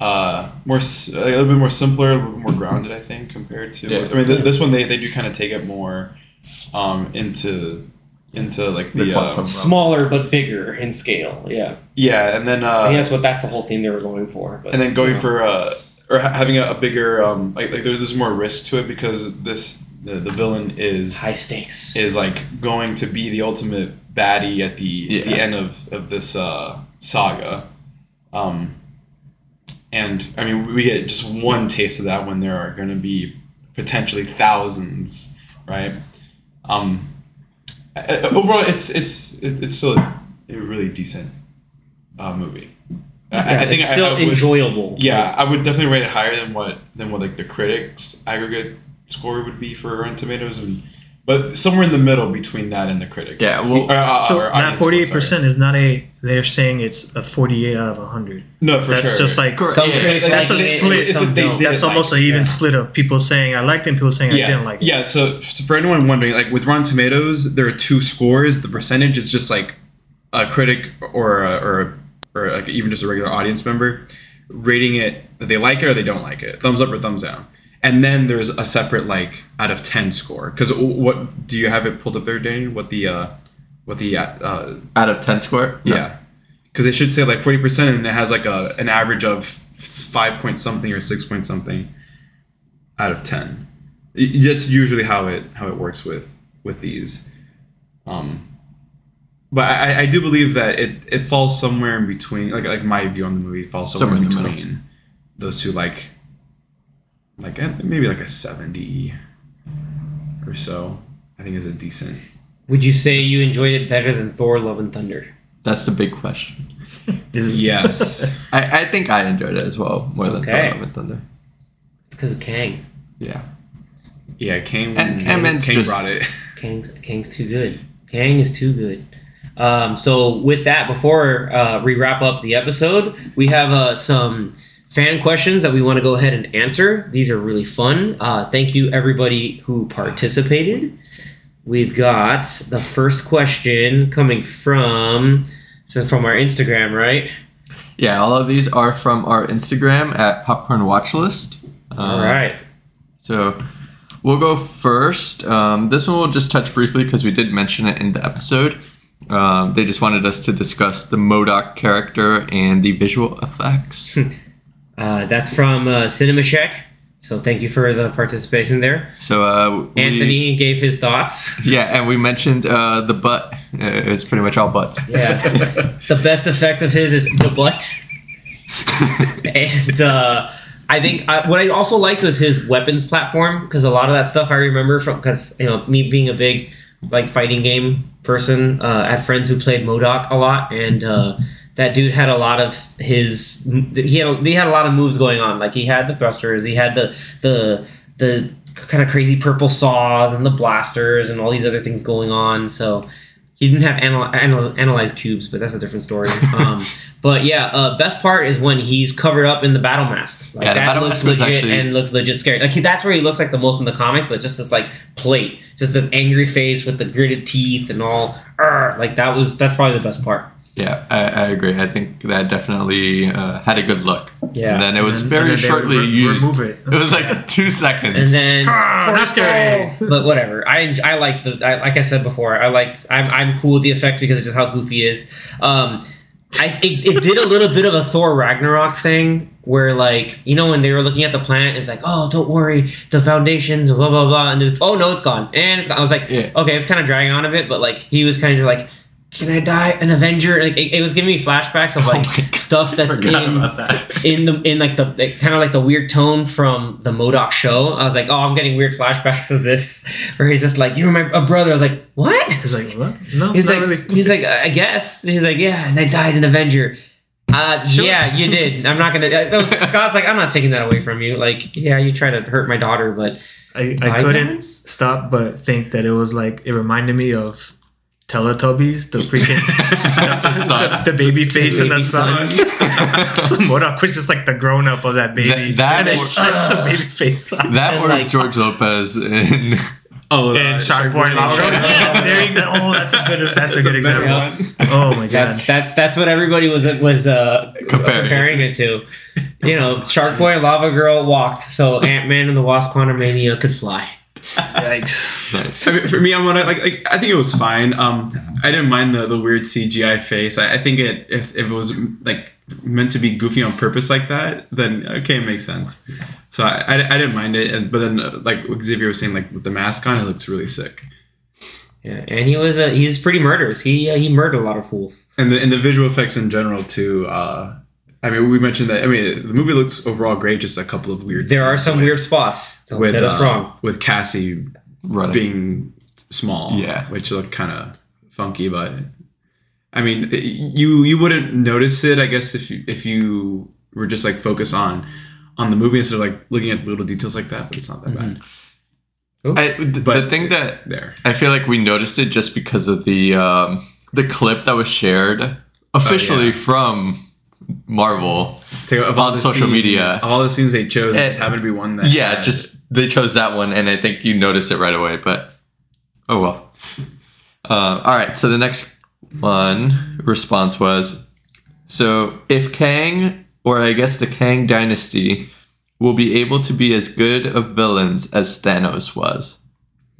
uh, more s- a little bit more simpler, a little bit more grounded. I think compared to. Yeah. I mean, th- this one they, they do kind of take it more, um, into into like The the, uh. Smaller but bigger in scale. Yeah, yeah, and then uh, I think that's what that's the whole thing they were going for. But, and then going you know. for uh or ha- having a, a bigger um like, like there, there's more risk to it because this the, the villain is high stakes. is like going to be the ultimate baddie at the the end of of this uh saga um and i mean we get just one taste of that when there are going to be potentially thousands right? Um overall it's it's it's still a really decent uh, movie. I- I, I think it's I- still I would- enjoyable. yeah, I would definitely rate it higher than what than what like the critics aggregate score would be for Rotten Tomatoes, and but somewhere in the middle between that and the critics. Yeah, well- Or, uh, So that forty-eight percent is not a. They're saying it's a forty-eight out of hundred. No, for That's sure. That's just like Correct. Some Yeah, critics that's like a split. and It's a- they That's almost it, an even yeah. split of people saying I liked it and people saying yeah, I didn't like it. yeah. So, so for anyone wondering, like with Rotten Tomatoes, there are two scores. The percentage is just like a critic or a, or a, or like even just a regular audience member rating it that they like it or they don't like it, thumbs up or thumbs down. And then there's a separate like out of ten score. Because what do you have it pulled up there, Danny? What the uh, what the uh, uh, Out of 10 score? No. yeah, because it should say like forty percent, and it has like a an average of five point something or six point something out of ten. That's usually how it how it works with with these. Um, but I, I do believe that it, it falls somewhere in between. Like like my view on the movie falls somewhere, Somewhere in between those two. Like like eh, maybe like a seventy or so. I think is a decent. Would you say you enjoyed it better than Thor: Love and Thunder? That's the big question. Yes. <laughs> I, I think I enjoyed it as well more than Okay. Thor: Love and Thunder. It's because of Kang. Yeah. yeah, Kang, And- Kang, and Kang just- brought it. <laughs> Kang's Kang's too good. Kang is too good. Um, so with that, before uh, we wrap up the episode, we have uh, some fan questions that we want to go ahead and answer. These are really fun. Uh, thank you everybody who participated. We've got the first question coming from so from our Instagram, right? Yeah, all of these are from our Instagram at Popcorn Watchlist. Uh, All right. So we'll go first. Um, this one we'll just touch briefly because we did mention it in the episode. Um, they just wanted us to discuss the MODOK character and the visual effects. <laughs> Uh, that's from uh, Cinema Check. So thank you for the participation there. so uh, we- Anthony gave his thoughts. <laughs> yeah, and we mentioned uh, the butt. Uh, It was pretty much all butts. Yeah. the best effect of his is the butt. <laughs> and uh, I think I, what I also liked was his weapons platform because a lot of that stuff I remember from because you know me being a big like fighting game person, uh, I had friends who played MODOK a lot, and uh, that dude had a lot of his he had he had a lot of moves going on. Like he had the thrusters, he had the the the kind of crazy purple saws and the blasters and all these other things going on. So he didn't have anal- anal- analyzed cubes, but that's a different story. <laughs> Um, but yeah, uh, best part is when he's covered up in the battle mask. Like Yeah, the that battle looks mask legit actually- and looks legit scary. Like he, that's where he looks like the most in the comics, but it's just this like plate, just this angry face with the gritted teeth and all. "Arr!" like that was that's probably the best part. Yeah, I, I agree. I think that definitely uh, had a good look. Yeah. And then it was And- very and shortly re- used. remove it. It was like <laughs> two seconds. And then, Ah, that's scary. but whatever. I I like the I, like I said before. I like I'm I'm cool with the effect because of just how goofy it is. Um, I it, it did a little bit of a Thor Ragnarok thing where like you know when they were looking at the planet, it's like oh don't worry the foundations blah blah blah and oh no it's gone and it's gone. I was like Yeah. okay it's kind of dragging on a bit, but like he was kind of just like. Can I die an Avenger? Like it, it was giving me flashbacks of like Oh stuff that's in that. in the in like the kind of like the weird tone from the MODOK show. I was like, oh, I'm getting weird flashbacks of this, where he's just like, you're my a brother. I was like, what? He's like, what? No, He's like, really. he's like, I guess. He's like, yeah, and I died an Avenger. Uh, yeah, you did. I'm not gonna. Uh, was, Scott's like, I'm not taking that away from you. Like, yeah, you tried to hurt my daughter, but I, I couldn't stop but think that it was like it reminded me of Teletubbies, the freaking the, <laughs> Son. the, the baby face and the Baby son. <laughs> so MODOK was just like the grown up of that baby, That- that and it was- shuts the baby face. on. that And, or like- George Lopez in. <laughs> Oh, and Shark Boy Lava. Yeah, there you go. Oh, that's a good. That's a good a example. one. Oh my god. that's that's what everybody was was uh, Comparing it comparing it to. You know, Shark Boy and Lava Girl walked, so Ant Man and the Wasp Quantumania could fly. Yikes. Nice. I mean, for me, I'm gonna like, like I think it was fine. Um, I didn't mind the the weird CGI face. I, I think it if, if it was like meant to be goofy on purpose like that, then okay, it makes sense. So I, I, I didn't mind it, and but then uh, like Xavier was saying, like with the mask on, it looks really sick. Yeah, and he was uh, he was pretty murderous. He uh, he murdered a lot of fools. And the and the visual effects in general too. Uh, I mean, we mentioned that. I mean, the movie looks overall great. Just a couple of weird. There are some with- weird spots. Don't with get us uh, wrong. with Cassie Running. being small, Yeah. which looked kind of funky, but I mean, it- you you wouldn't notice it, I guess, if you if you were just like focused on on the movie instead of like looking at little details like that. But it's not that bad. I, the, But the thing that there, I feel like we noticed it just because of the um, the clip that was shared officially yeah. from Marvel. Take- of On the social scenes- media. of all the scenes they chose, it just happened to be one that Yeah, just they chose that one, and I think you notice it right away. But oh well. Uh, all right. So the next one response was, so if Kang, or I guess the Kang Dynasty, will be able to be as good of villains as Thanos was.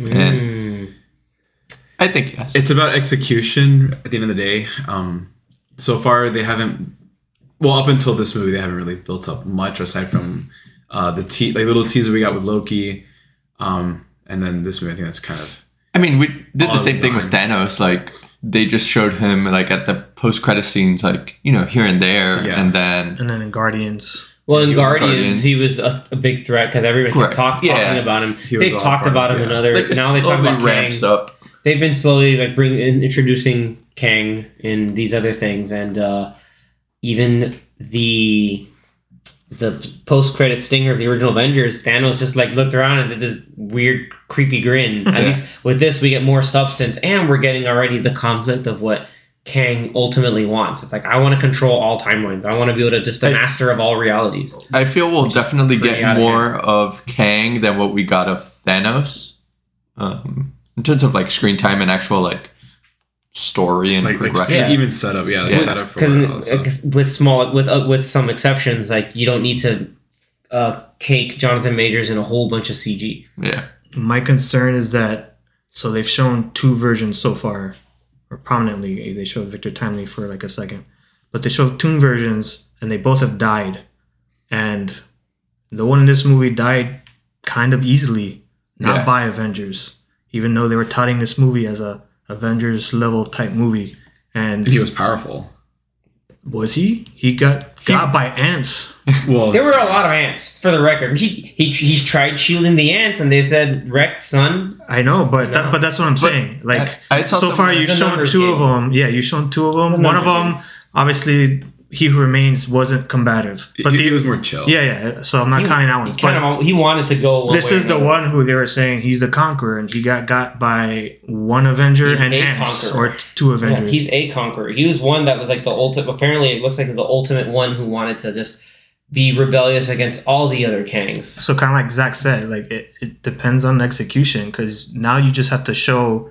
And Mm. I think yes. it's about execution at the end of the day. Um, so far, they haven't. Well, up until this movie, they haven't really built up much aside from uh, the te- like little teaser we got with Loki, um, and then this movie. I think that's kind of I mean, we did the same thing with line. Thanos. Like they just showed him like at the post credit scenes, like you know here and there, Yeah. and then And then in Guardians, Well, in He Guardians, Guardians. he was a, a big threat because everybody kept talk, Yeah. talking about him. He They've talked about him it, in other. like now they talk slowly about ramps Kang. up. They've been slowly like bring in, introducing Kang in these other things, and uh, even the the post credit stinger of the original Avengers, Thanos just like looked around and did this weird, creepy grin. At Yeah. least with this, we get more substance, and we're getting already the conflict of what Kang ultimately wants. It's like I want to control all timelines. I want to be able to just the I- master of all realities. I feel we'll definitely get out of more of Kang than what we got of Thanos. Um, in terms of like screen time and actual like story and Like, like progression. Yeah. even setup, yeah, like Yeah. setup for because with small with uh, with some exceptions, like you don't need to uh, cake Jonathan Majors in a whole bunch of CG. yeah. My concern is that so they've shown two versions so far, or prominently they showed Victor Timely for like a second, but they showed two versions and they both have died, and the one in this movie died kind of easily, not Yeah. by Avengers, even though they were touting this movie as a Avengers level type movie, and he was powerful. was he? He got got by ants. <laughs> Well, There were a lot of ants, for the record. He he he's tried shielding the ants, and they said, "Wreck, son." I know, but that, but that's what I'm saying. Like I- I saw so far, you've shown numbers two of them. Yeah, you've shown two of It's a them. One of numbers them, game. obviously, he who remains wasn't combative. But he, the he was more chill. yeah, yeah. So I'm not He, counting that he one. kind of he wanted to go. This is the another. one who they were saying he's the conqueror, and he got got by one Avenger He's and a ants, conqueror. or t- two Yeah, Avengers. he's a conqueror. He was one that was like the ultimate. Apparently, it looks like the ultimate one who wanted to just be rebellious against all the other Kangs. so kind of like Zach said, like it, it depends on execution because now you just have to show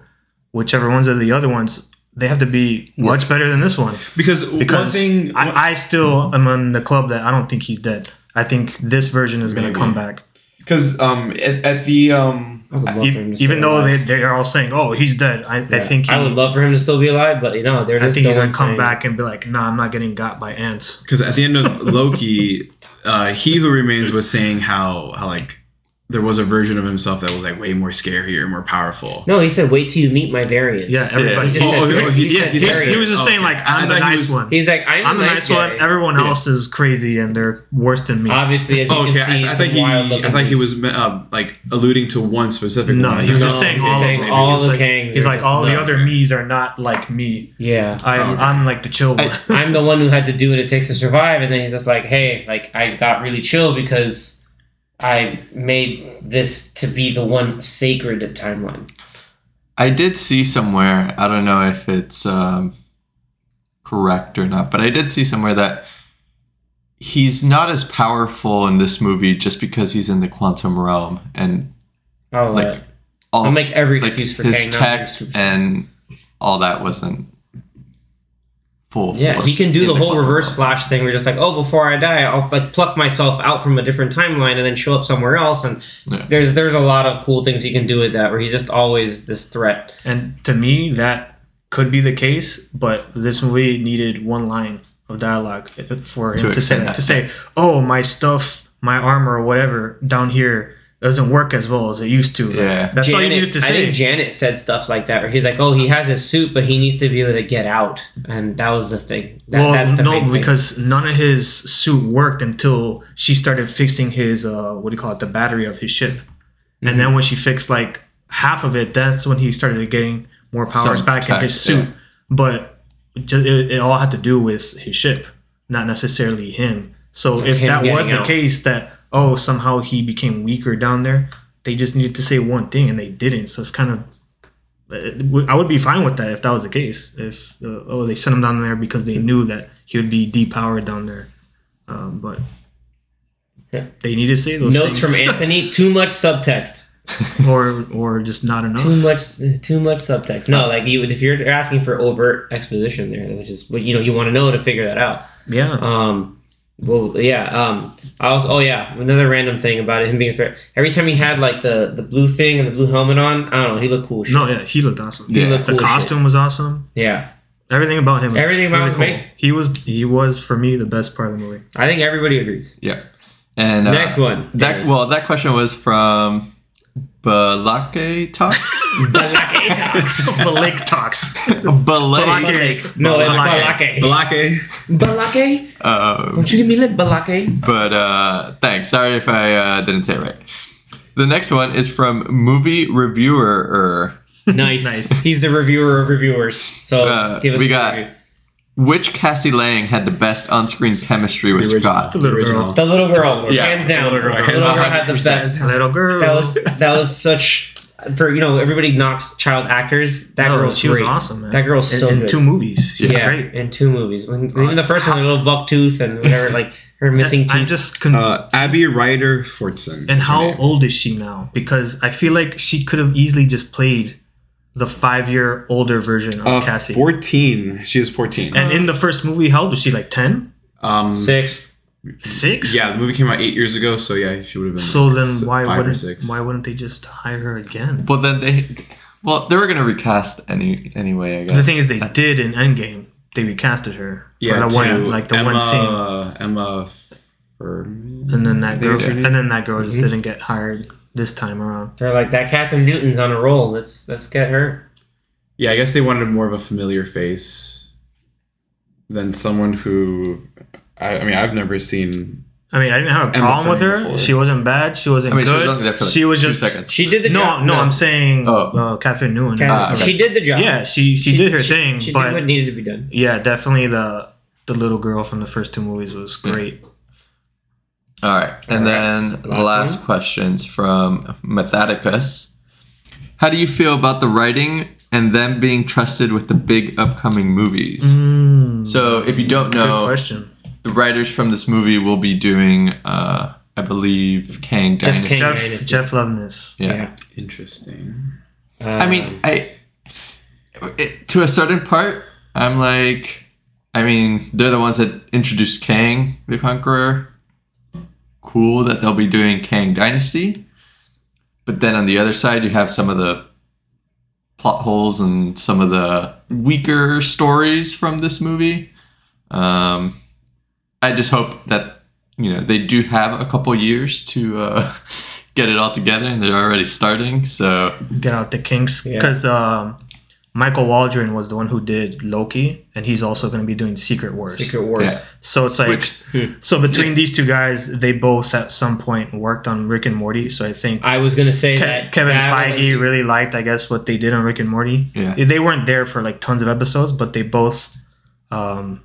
whichever ones are the other ones. They have to be much better than this one. Because, Because one thing, I, I still am on the club that I don't think he's dead. I think this version is going to come back. because um, at, at the um, I would love E- for him to even though alive. they, they're all saying, "Oh, he's dead," I, I think he, I would love for him to still be alive, but you know, they're I think he's gonna come back and be like, "Nah, I'm not getting got by ants." <laughs> because at the end of Loki, <laughs> uh, he who remains was saying how how like there was a version of himself that was like way more scary or more powerful. No, he said, "Wait till you meet my variants." Yeah, everybody. He just Oh, said, oh, he- he yeah, he said- he was just Oh, saying like, okay. I "I'm the thought he nice was- one." He's like, I'm, I'm the the nice nice guy. one. Everyone Yeah. else is crazy and they're worse than me. Obviously, as you Oh, can okay, see, I, I some he, wild I thought he was uh, like alluding to one specific. no, one. he was No, just saying he's all, just saying all the like, Kangs He's like all the other me's are not like me. Yeah, I'm I'm like the chill one. I- <laughs> I'm the one who had to do what it takes to survive, and then he's just like, hey, like I got really chill because I made this to be the one sacred timeline. I did see somewhere, I don't know if it's um, correct or not, but I did see somewhere that he's not as powerful in this movie just because he's in the quantum realm and I'll, like uh, all I'll make every like excuse for his Kang tech and all that wasn't full. Yeah, he can do in the whole reverse realm. flash thing. Where just like, oh, before I die, I'll like pluck myself out from a different timeline and then show up somewhere else. And Yeah. there's there's a lot of cool things he can do with that. Where he's just always this threat. And to me, that could be the case, but this movie needed one line of dialogue for him To to, say that. that, To say, "Oh, my stuff, my armor, or whatever down here doesn't work as well as it used to." Like, Yeah. that's all you Janet- needed to say. I think Janet said stuff like that, where he's like, "Oh, he has his suit, but he needs to be able to get out," and that was the thing. That, well, that's the no, thing. because none of his suit worked until she started fixing his uh, what do you call it, the battery of his ship. Mm-hmm. And then when she fixed like half of it, that's when he started getting more powers Some back in his suit. yeah. But it, it all had to do with his ship, not necessarily him. So if him that was getting the out. case, that oh somehow he became weaker down there, they just needed to say one thing and they didn't. So it's kind of I would be fine with that if that was the case. If uh, oh they sent him down there because they knew that he would be depowered down there, um, but Yeah. they need to say those notes things. from <laughs> Anthony, too much subtext, or or just not enough. too much, too much subtext. No, like you, if you're asking for overt exposition there, which is what you know you want to know to figure that out. Yeah, Um, well, yeah. Um, I was. Oh, yeah. Another random thing about it, him being a threat. Every time he had like the the blue thing and the blue helmet on, I don't know. He looked cool. shit. no, yeah, he looked awesome. Yeah. looked the cool as costume was awesome. Yeah, Everything about him. Everything about him cool. He was he was for me the best part of the movie. I think everybody agrees. Yeah. And uh, Next one. That Danny. well, that question was from Balake Talks. Balake talks. <laughs> Balake talks. Balake. No, it's Balake. balake. Balake. Balake. Uh, Don't you give me lit balake. but uh, thanks. Sorry if I uh, didn't say it right. The next one is from movie reviewer. Nice. Nice. He's the reviewer of reviewers. So Uh, give us we a got- review. Which Cassie Lang had the best on-screen chemistry with The original. Scott? The little girl. The little girl, Yeah. hands down. Little girl, The little girl had the 100%. best. Little girl. That was that was such for you know everybody knocks child actors. That No, girl's she was awesome, man. That girl's in, so in good. two movies. She yeah, great. in two movies. When, even the first one, a little buck tooth and whatever, like her missing teeth. I'm teeth. just con- Uh, Abby Ryder Fortson. and how old is she now? Because I feel like she could have easily just played the five year older version of Uh, Cassie. 14. She is 14. and in the first movie, how old was she? Like 10? um, Six. Six? Yeah, the movie came out eight years ago, so yeah, she would have been. So then s- why five wouldn't six? why wouldn't they just hire her again? Well, then they, well, they were gonna recast any anyway. I guess The thing is, they did in Endgame. They recasted her. for Yeah, the one like the Emma, one scene, Emma Fuhrmann. and then that girl, that's her name. and then that girl just Mhm. didn't get hired this time around. They're like that. Kathryn Newton's on a roll. Let's let's get her. Yeah, I guess they wanted more of a familiar face than someone who. I, I mean, I've never seen. I mean, I didn't have a problem with her. before. She wasn't bad. She wasn't I mean, she good. was only there for like she was two just seconds. She did the no, job. no, no, I'm saying Oh. uh, Kathryn Newton. Kathryn- Ah, okay. She did the job. Yeah, she, she did her thing, She but did what needed to be done. yeah, definitely the the little girl from the first two movies was great. All right, and All right. then the Last last questions from Methodicus. How do you feel about the writing and them being trusted with the big upcoming movies? Mm, So, if you don't know, question. the writers from this movie will be doing, uh, I believe, Kang Just Dynasty. Kang. Jeff Dynasty. Jeff Loveness. Yeah. Interesting. I mean, I it, to a certain part, I'm like, I mean, they're the ones that introduced Kang the Conqueror. Cool that they'll be doing Kang Dynasty, but then on the other side, you have some of the plot holes and some of the weaker stories from this movie. Um, I just hope that you know they do have a couple years to uh, <laughs> get it all together, and they're already starting. So Get out the kinks Yeah. because um, Michael Waldron was the one who did Loki, and he's also going to be doing Secret Wars. Secret Wars. Yeah. So it's like Which- so between these two guys, they both at some point worked on Rick and Morty. So I think I was gonna say Ke- that Kevin that Feige one- really liked, I guess, what they did on Rick and Morty. Yeah. They weren't there for like tons of episodes, but they both um,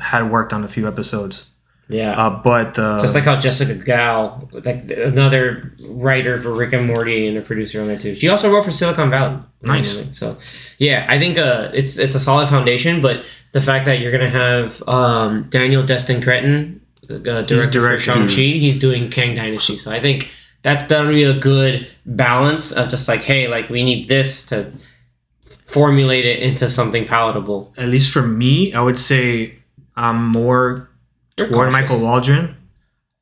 had worked on a few episodes. Yeah. Uh, but uh, Just like how Jessica Gao, like another writer for Rick and Morty and a producer on there too. She also wrote for Silicon Valley. Nice. So, yeah, I think uh, it's it's a solid foundation. But the fact that you're gonna have um, Daniel Destin Cretton, uh, director. Shang Chi, he's doing Kang Dynasty. So I think that's that'll be a good balance of just like, hey, like we need this to formulate it into something palatable. at least for me, I would say I'm more You're toward cautious. Michael Waldron,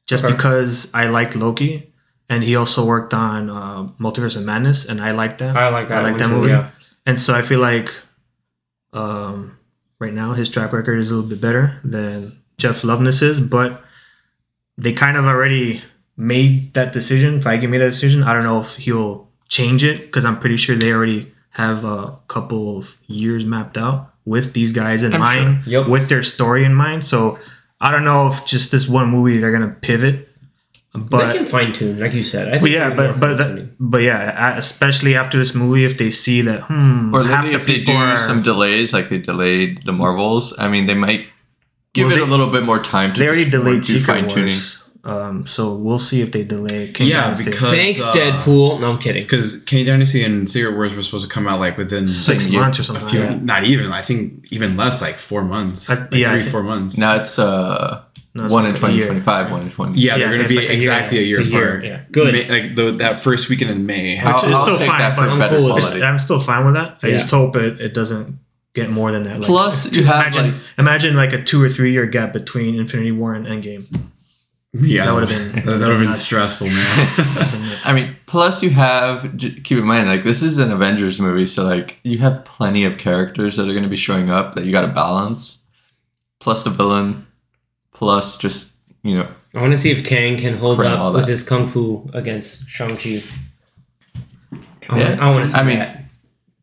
just Okay. because I liked Loki, and he also worked on uh, Multiverse of Madness, and I like that. I like that. I like that too, movie. Yeah. And so I feel like um, right now his track record is a little bit better than Jeff Loveness's, but they kind of already made that decision. Feige made that decision. I don't know if he'll change it because I'm pretty sure they already have a couple of years mapped out with these guys in I'm mind, sure. Yep. with their story in mind. So I don't know if just this one movie they're gonna pivot, but they can fine tune, like you said. I think but yeah, but but fine-tuning. that, but yeah, especially after this movie, if they see that hmm, Or half maybe the if they do are- some delays, like they delayed the Marvels, I mean, they might give Well, it they- a little bit more time to they already delayed do Secret fine-tuning. Wars, um, so we'll see if they delay. Kang Yeah, Dynasty. because- Thanks, uh, Deadpool. No, I'm kidding. Because Kang Dynasty and Secret Wars were supposed to come out like within six Same year. months or a something. few, like not even. I think even less, like four months. I- like yeah, three, think- four months. Now it's uh, No, it's one like in a year. 2025, one in 20. yeah, Yeah, they're so going it's to be like a year. exactly a year It's a year, apart. yeah. Good. Ma- like the, that first weekend in May. I'll, Which is I'll still take fine, that for I'm better cool quality. I'm still fine with that. I Yeah. just hope it, it doesn't get more than that. Like, Plus, you have imagine like imagine like a two or three year gap between Infinity War and Endgame. Yeah, That would've been- <laughs> that, would have been nuts. stressful, man. <laughs> <laughs> I mean, plus you have keep in mind like this is an Avengers movie, so like you have plenty of characters that are going to be showing up that you got to balance. Plus the villain, plus just you know I want to see if Kang can hold up with that. his kung fu against Shang Chi. Yeah. I want to see I mean- that.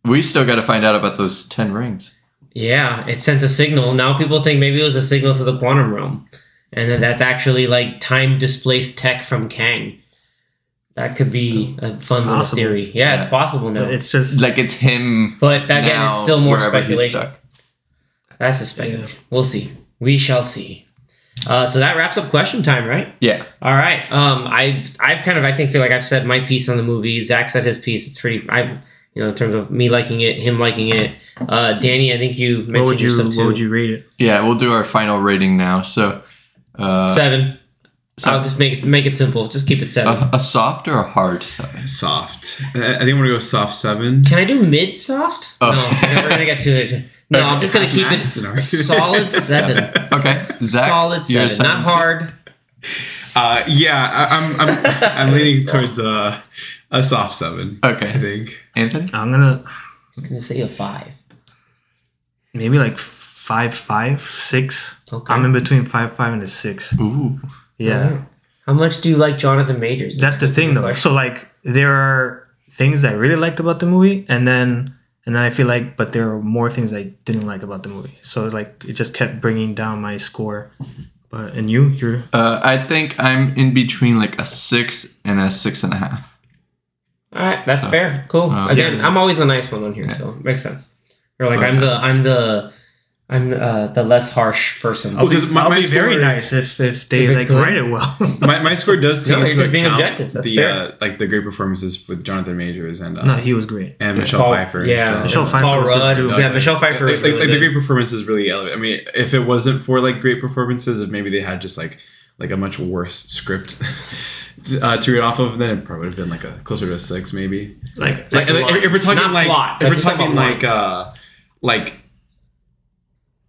we still got to find out about those ten rings. Yeah, it sent a signal. Now people think maybe it was a signal to the quantum realm, and that that's actually like time displaced tech from Kang. That could be a fun little possible. theory. Yeah, it's possible now. But it's just Like it's him. but again, now, it's still more wherever speculation. stuck. That's a speculation. We'll see. We shall see. Uh, so that wraps up question time, right? Yeah. All right. Um, I've I've kind of I think feel like I've said my piece on the movie. Zach said his piece. It's pretty. I you know in terms of me liking it, him liking it. Uh, Danny, I think you mentioned what would you stuff too. what would you rate it? Yeah. We'll do our final rating now. So, uh, Seven. so- I'll just make it make it simple. Just keep it seven. a, a soft or a hard seven? Soft. I I think I'm gonna go soft seven. Can I do mid soft? Oh. No, we're gonna get to it. No, I'm just gonna keep it <laughs> solid seven. Okay. Zach, solid you're seven. Not hard. Uh, yeah, I, I'm I'm I'm leaning towards uh, a soft seven. Okay, I think. Anthony. I'm gonna I was gonna say a five. maybe like five five six. Okay. I'm in between five five and a six. Ooh. Yeah. Alright. How much do you like Jonathan Majors? That's the thing though. question. So like there are things I really liked about the movie and then and then I feel like but there are more things I didn't like about the movie. So it's like it just kept bringing down my score. But and you you're Uh, I think I'm in between like a six and a six and a half. All right, that's fair. Cool. uh, Again, yeah. I'm always the nice one on here, so it makes sense. Or like I'm the I'm the I'm uh, the less harsh person. I'll be, Because my- I'll my be very nice if if they If like good. write it well. <laughs> My, my score does take No, you're into just being account objective. That's the fair. uh, like the great performances with Jonathan Majors and uh, no, he was great. and Michelle Paul- Pfeiffer. yeah, stuff. Michelle Pfeiffer Paul was good Rudd. too. Yeah, Michelle Pfeiffer Like, was really like the good. great performances really elevate. I mean, if it wasn't for like great performances, if maybe they had just like like a much worse script <laughs> uh, to read off of, then it probably would have been like a closer to a six, maybe. Like Like, Like like, if we're talking not like plot, if we're talking talking like uh like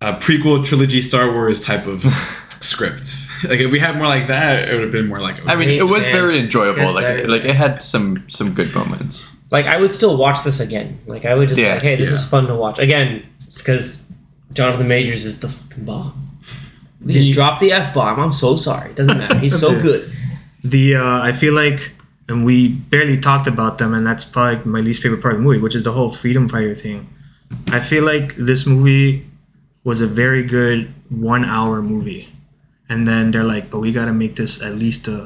a prequel trilogy Star Wars type of <laughs> script. Like if we had more like that, it would have been more like I mean, it was very enjoyable. Like, that. like it had some some good moments. Like I would still watch this again. Like I would just Yeah, like, hey, this yeah. is fun to watch. Again, it's because Jonathan Majors is the fucking bomb. We just The- dropped the f bomb. I'm so sorry. It Doesn't matter. He's so <laughs> good. The uh, I feel like, and we barely talked about them, and that's probably my least favorite part of the movie, which is the whole freedom fighter thing. I feel like this movie was a very good one hour movie, and then they're like, but we got to make this at least a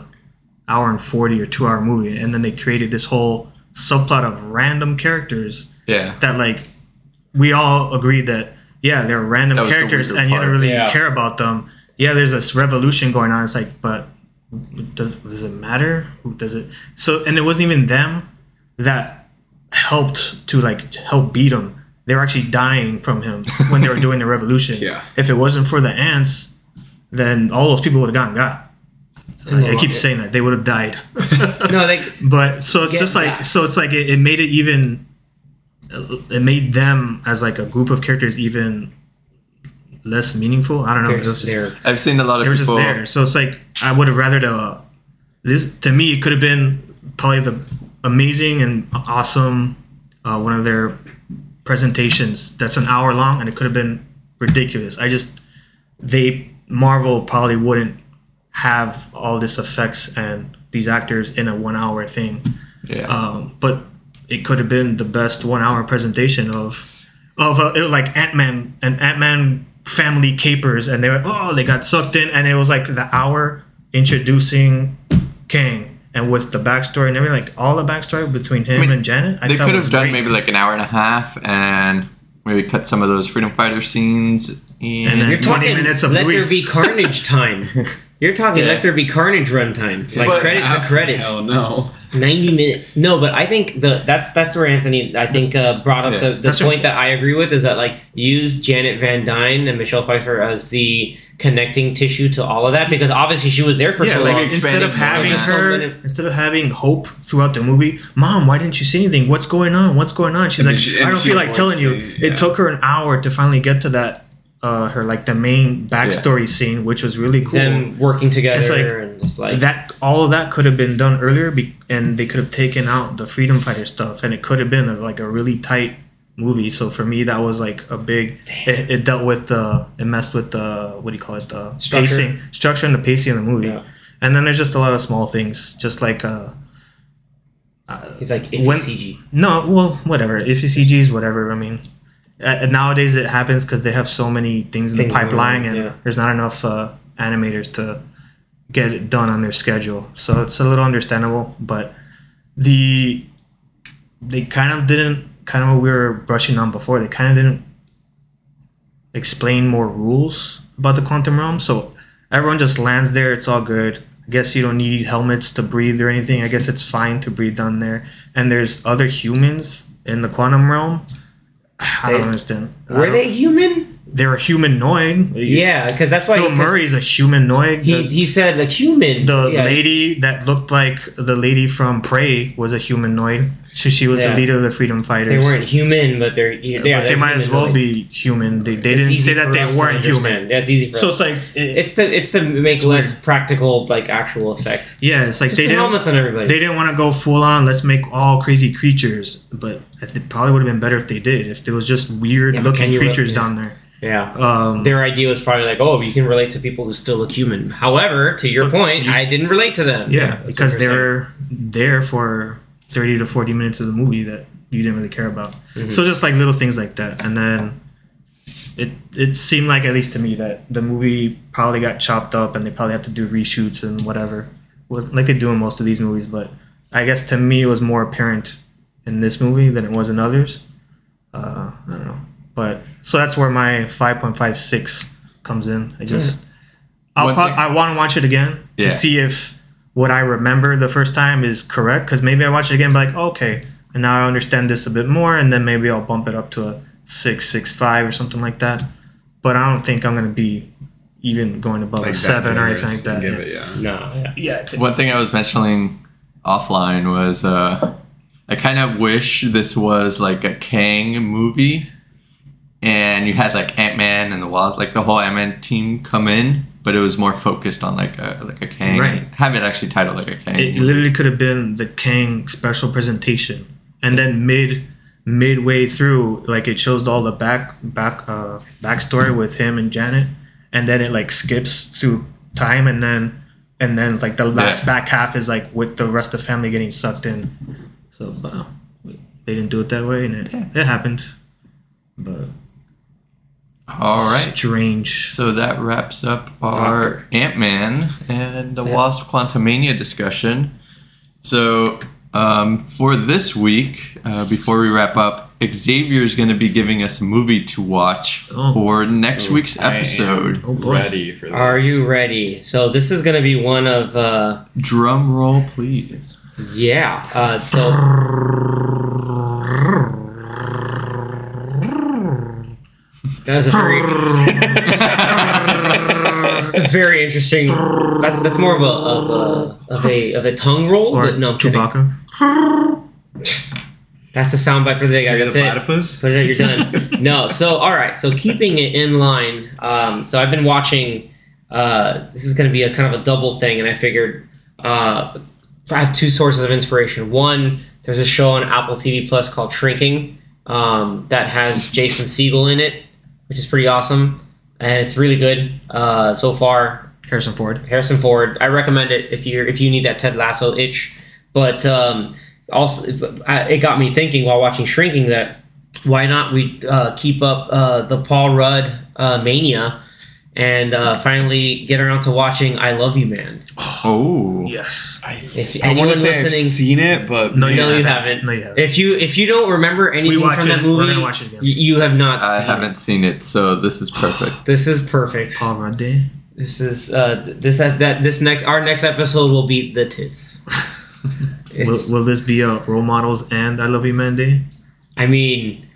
hour and forty or two hour movie, and then they created this whole subplot of random characters Yeah. that like we all agreed that yeah they're random That was the characters weaker and you don't really Yeah. care about them. Yeah there's this revolution going on. It's like but does, does it matter? Who does it? So and it wasn't even them that helped to like help beat him they were actually dying from him when they were doing the revolution. <laughs> Yeah. if it wasn't for the ants then all those people would have gotten got. I, I keep saying that they would have died. <laughs> No, like <laughs> but so it's just like back. so it's like it, it made it even it made them as like a group of characters even less meaningful. I don't know. They're just just, there. I've seen a lot of they were just there. So it's like i would have rather the this to me it could have been probably the amazing and awesome uh, one of their presentations that's an hour long and it could have been ridiculous. I just they marvel probably wouldn't have all this effects and these actors in a one hour thing. Yeah. um, but it could have been the best one hour presentation of of uh, it was like Ant Man and Ant Man family capers, and they were oh they got sucked in, and it was like the hour introducing Kang and with the backstory and everything, like all the backstory between him mean, and Janet. I they thought could was have done great. maybe like an hour and a half and maybe cut some of those freedom fighter scenes in. And then- You're 20 talking minutes of let Luis. there be carnage time. <laughs> You're talking Yeah. let there be carnage runtime. Like But- credit to credit. Hell no. 90 minutes. No, but I think the that's that's where Anthony I think uh, brought up Yeah. the, the That's point that I agree with is that like use Janet Van Dyne and Michelle Pfeiffer as the connecting tissue to all of that because obviously she was there for yeah, so like long. instead of having on that. So her, instead of having hope throughout the movie, Mom, why didn't you say anything? What's going on? What's going on? She's And like, she- I don't feel like avoids telling you. saying- yeah. It took her an hour to finally get to that, uh, her like the main backstory scene, which was really cool. them working together It's like- and just like that all of that could have been done earlier, be, and they could have taken out the freedom fighter stuff, and it could have been a, like a really tight movie. So for me, that was like a big. It, it dealt with the. It messed with the what do you call it? The Structure. pacing, structure, and the pacing of the movie. Yeah. And then there's just a lot of small things, just like uh, he's like iffy when- CG. no, well, whatever. If you CGs, whatever. I mean, uh, nowadays it happens because they have so many things in Things the pipeline, and yeah. there's not enough uh, animators to get it done on their schedule. So it's a little understandable. But the they kind of didn't kind of what we were brushing on before. They kind of didn't explain more rules about the quantum realm. So everyone just lands there. It's all good. I guess you don't need helmets to breathe or anything. I guess it's fine to breathe down there. And there's other humans in the quantum realm. I don't understand. Were don't- they human? They're a humanoid. Yeah, because that's why Bill Murray's a humanoid. He, The- he said like human. the yeah. lady that looked like the lady from Prey was a humanoid. She, she was Yeah. the leader of the freedom fighters. They weren't human, but they're yeah, but they're they might as well be human. They, they didn't say that they weren't human. Yeah, it's easy for So us. it's like it- It's to it's to make less practical like actual effect. yeah, it's like Just they didn't helmets on everybody. they didn't want to go full on. Let's make all crazy creatures, but it probably would have been better if they did. If there was just weird Yeah, looking creatures yeah. down there. yeah. Um, Their idea was probably like, oh, you can relate to people who still look human. However, to your point, you- I didn't relate to them. yeah, That's because they were there for thirty to forty minutes of the movie that you didn't really care about. Mm-hmm. So just like little things like that, and then it it seemed like at least to me that the movie probably got chopped up and they probably had to do reshoots and whatever, like they do in most of these movies. But I guess to me it was more apparent in this movie than it was in others. Uh, I don't know, but so that's where my five point five six comes in. I just I'll pro- I want to watch it again Yeah. to see if what I remember the first time is correct. Because maybe I watch it again, and be like, okay, and now I understand this a bit more, and then maybe I'll bump it up to a six, six, five, or something like that. But I don't think I'm gonna be even going above a Like seven or anything like that. Give it, yeah. No, yeah. yeah, could- One thing I was mentioning offline was uh, I kind of wish this was like a Kang movie, and you had like Ant Man and the Wasp, like the whole Ant Man team come in, but it was more focused on like a like a Kang. Right. Have it actually titled like a Kang. it literally could have been the Kang special presentation, and then mid midway through, like it shows all the back back uh backstory with him and Janet, and then it like skips through time, and then and then it's like the last Yeah. back half is like with the rest of the family getting sucked in. So uh, they didn't do it that way, and it, it happened. But All right. strange. So that wraps up our Ant Man and the Wasp Quantumania discussion. So um, for this week, uh, before we wrap up, Xavier is going to be giving us a movie to watch Oh. for next week's I episode. Oh, boy. ready for this. Are you ready? So this is gonna be one of uh Drum roll, please. yeah. Uh so <laughs> that was a very It's a very interesting that's that's more of a of a of a, of a tongue roll, Or but no I'm kidding. Chewbacca. That's the soundbite for the day, guys. you That's the it. platypus? Put it out, you're done. <laughs> no, so all right. So keeping it in line. Um, so I've been watching. Uh, this is going to be a kind of a double thing, and I figured uh, I have two sources of inspiration. One, there's a show on Apple TV Plus called Shrinking um, that has Jason Segel in it, which is pretty awesome, and it's really good uh, so far. Harrison Ford. Harrison Ford. I recommend it if you if you need that Ted Lasso itch. But um, also, it got me thinking while watching Shrinking that why not we uh, keep up uh, the Paul Rudd uh, mania and uh, finally get around to watching I Love You Man. <gasps> Oh. Yes. I, If I anyone want to say listening- I've seen it, but No, man, no, you haven't. haven't. No, you haven't. If you if you don't remember anything watch from it. that movie, We're gonna watch it again. y- You have not. I seen haven't seen it, so this is perfect. <gasps> This is perfect. Paul Rudd Day. This is uh, this that this next our next episode will be the tits. <laughs> Will, will this be a role models and I Love You Man Day? I mean,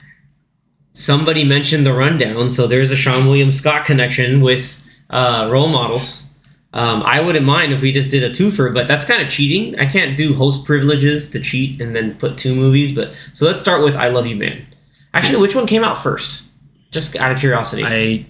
somebody mentioned the rundown, so there's a Seann William Scott connection with uh, role models. Um, I wouldn't mind if we just did a twofer, but that's kind of cheating. I can't do host privileges to cheat and then put two movies. But so let's start with I Love You Man. Actually, which one came out first? Just out of curiosity. I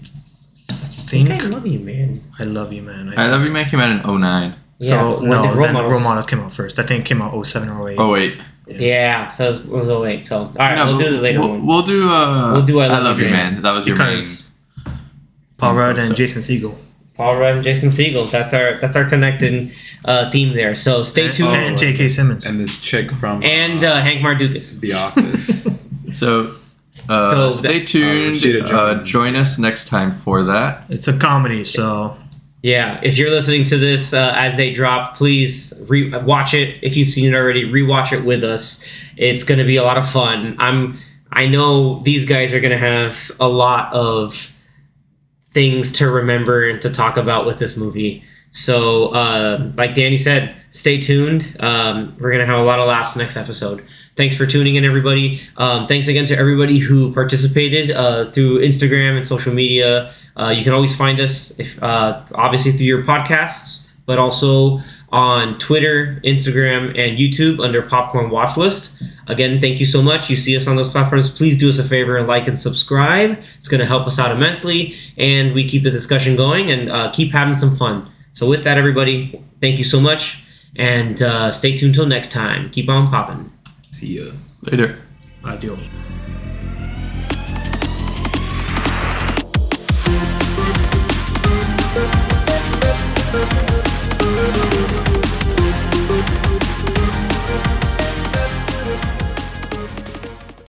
think, I, think I Love You Man. I Love You Man. I, I Love You Man came out in 09. Yeah, so no, role models? role models? came out first. I think it came out 07 or 08. 08. Yeah. so it was, it was all late. So all right, no, we'll do the later we'll, one. We'll do. Uh, we'll do. I love, I love you, man. man. That was your because. Paul Rudd and so. Jason Segel. Paul Rudd and Jason Segel. That's our that's our connected uh, theme there. So stay and, tuned. Oh, and J.K. Simmons and this chick from and uh, uh Hank Mardukas. The Office. <laughs> so. Uh, so stay tuned. Oh, uh, join us next time for that. It's a comedy, so yeah, if you're listening to this uh, as they drop, please re- watch it. If you've seen it already, rewatch it with us. It's going to be a lot of fun. I'm. I know these guys are going to have a lot of things to remember and to talk about with this movie. So, uh, like Danny said, stay tuned. Um, we're gonna have a lot of laughs next episode. Thanks for tuning in, everybody. Um, thanks again to everybody who participated uh, through Instagram and social media. Uh, you can always find us, if uh, obviously through your podcasts, but also on Twitter, Instagram, and YouTube under Popcorn Watchlist. Again, thank you so much. You see us on those platforms. Please do us a favor and like and subscribe. It's going to help us out immensely, and we keep the discussion going and uh, keep having some fun. So, with that, everybody, thank you so much, and uh, stay tuned till next time. Keep on popping. See ya. Later. Adios.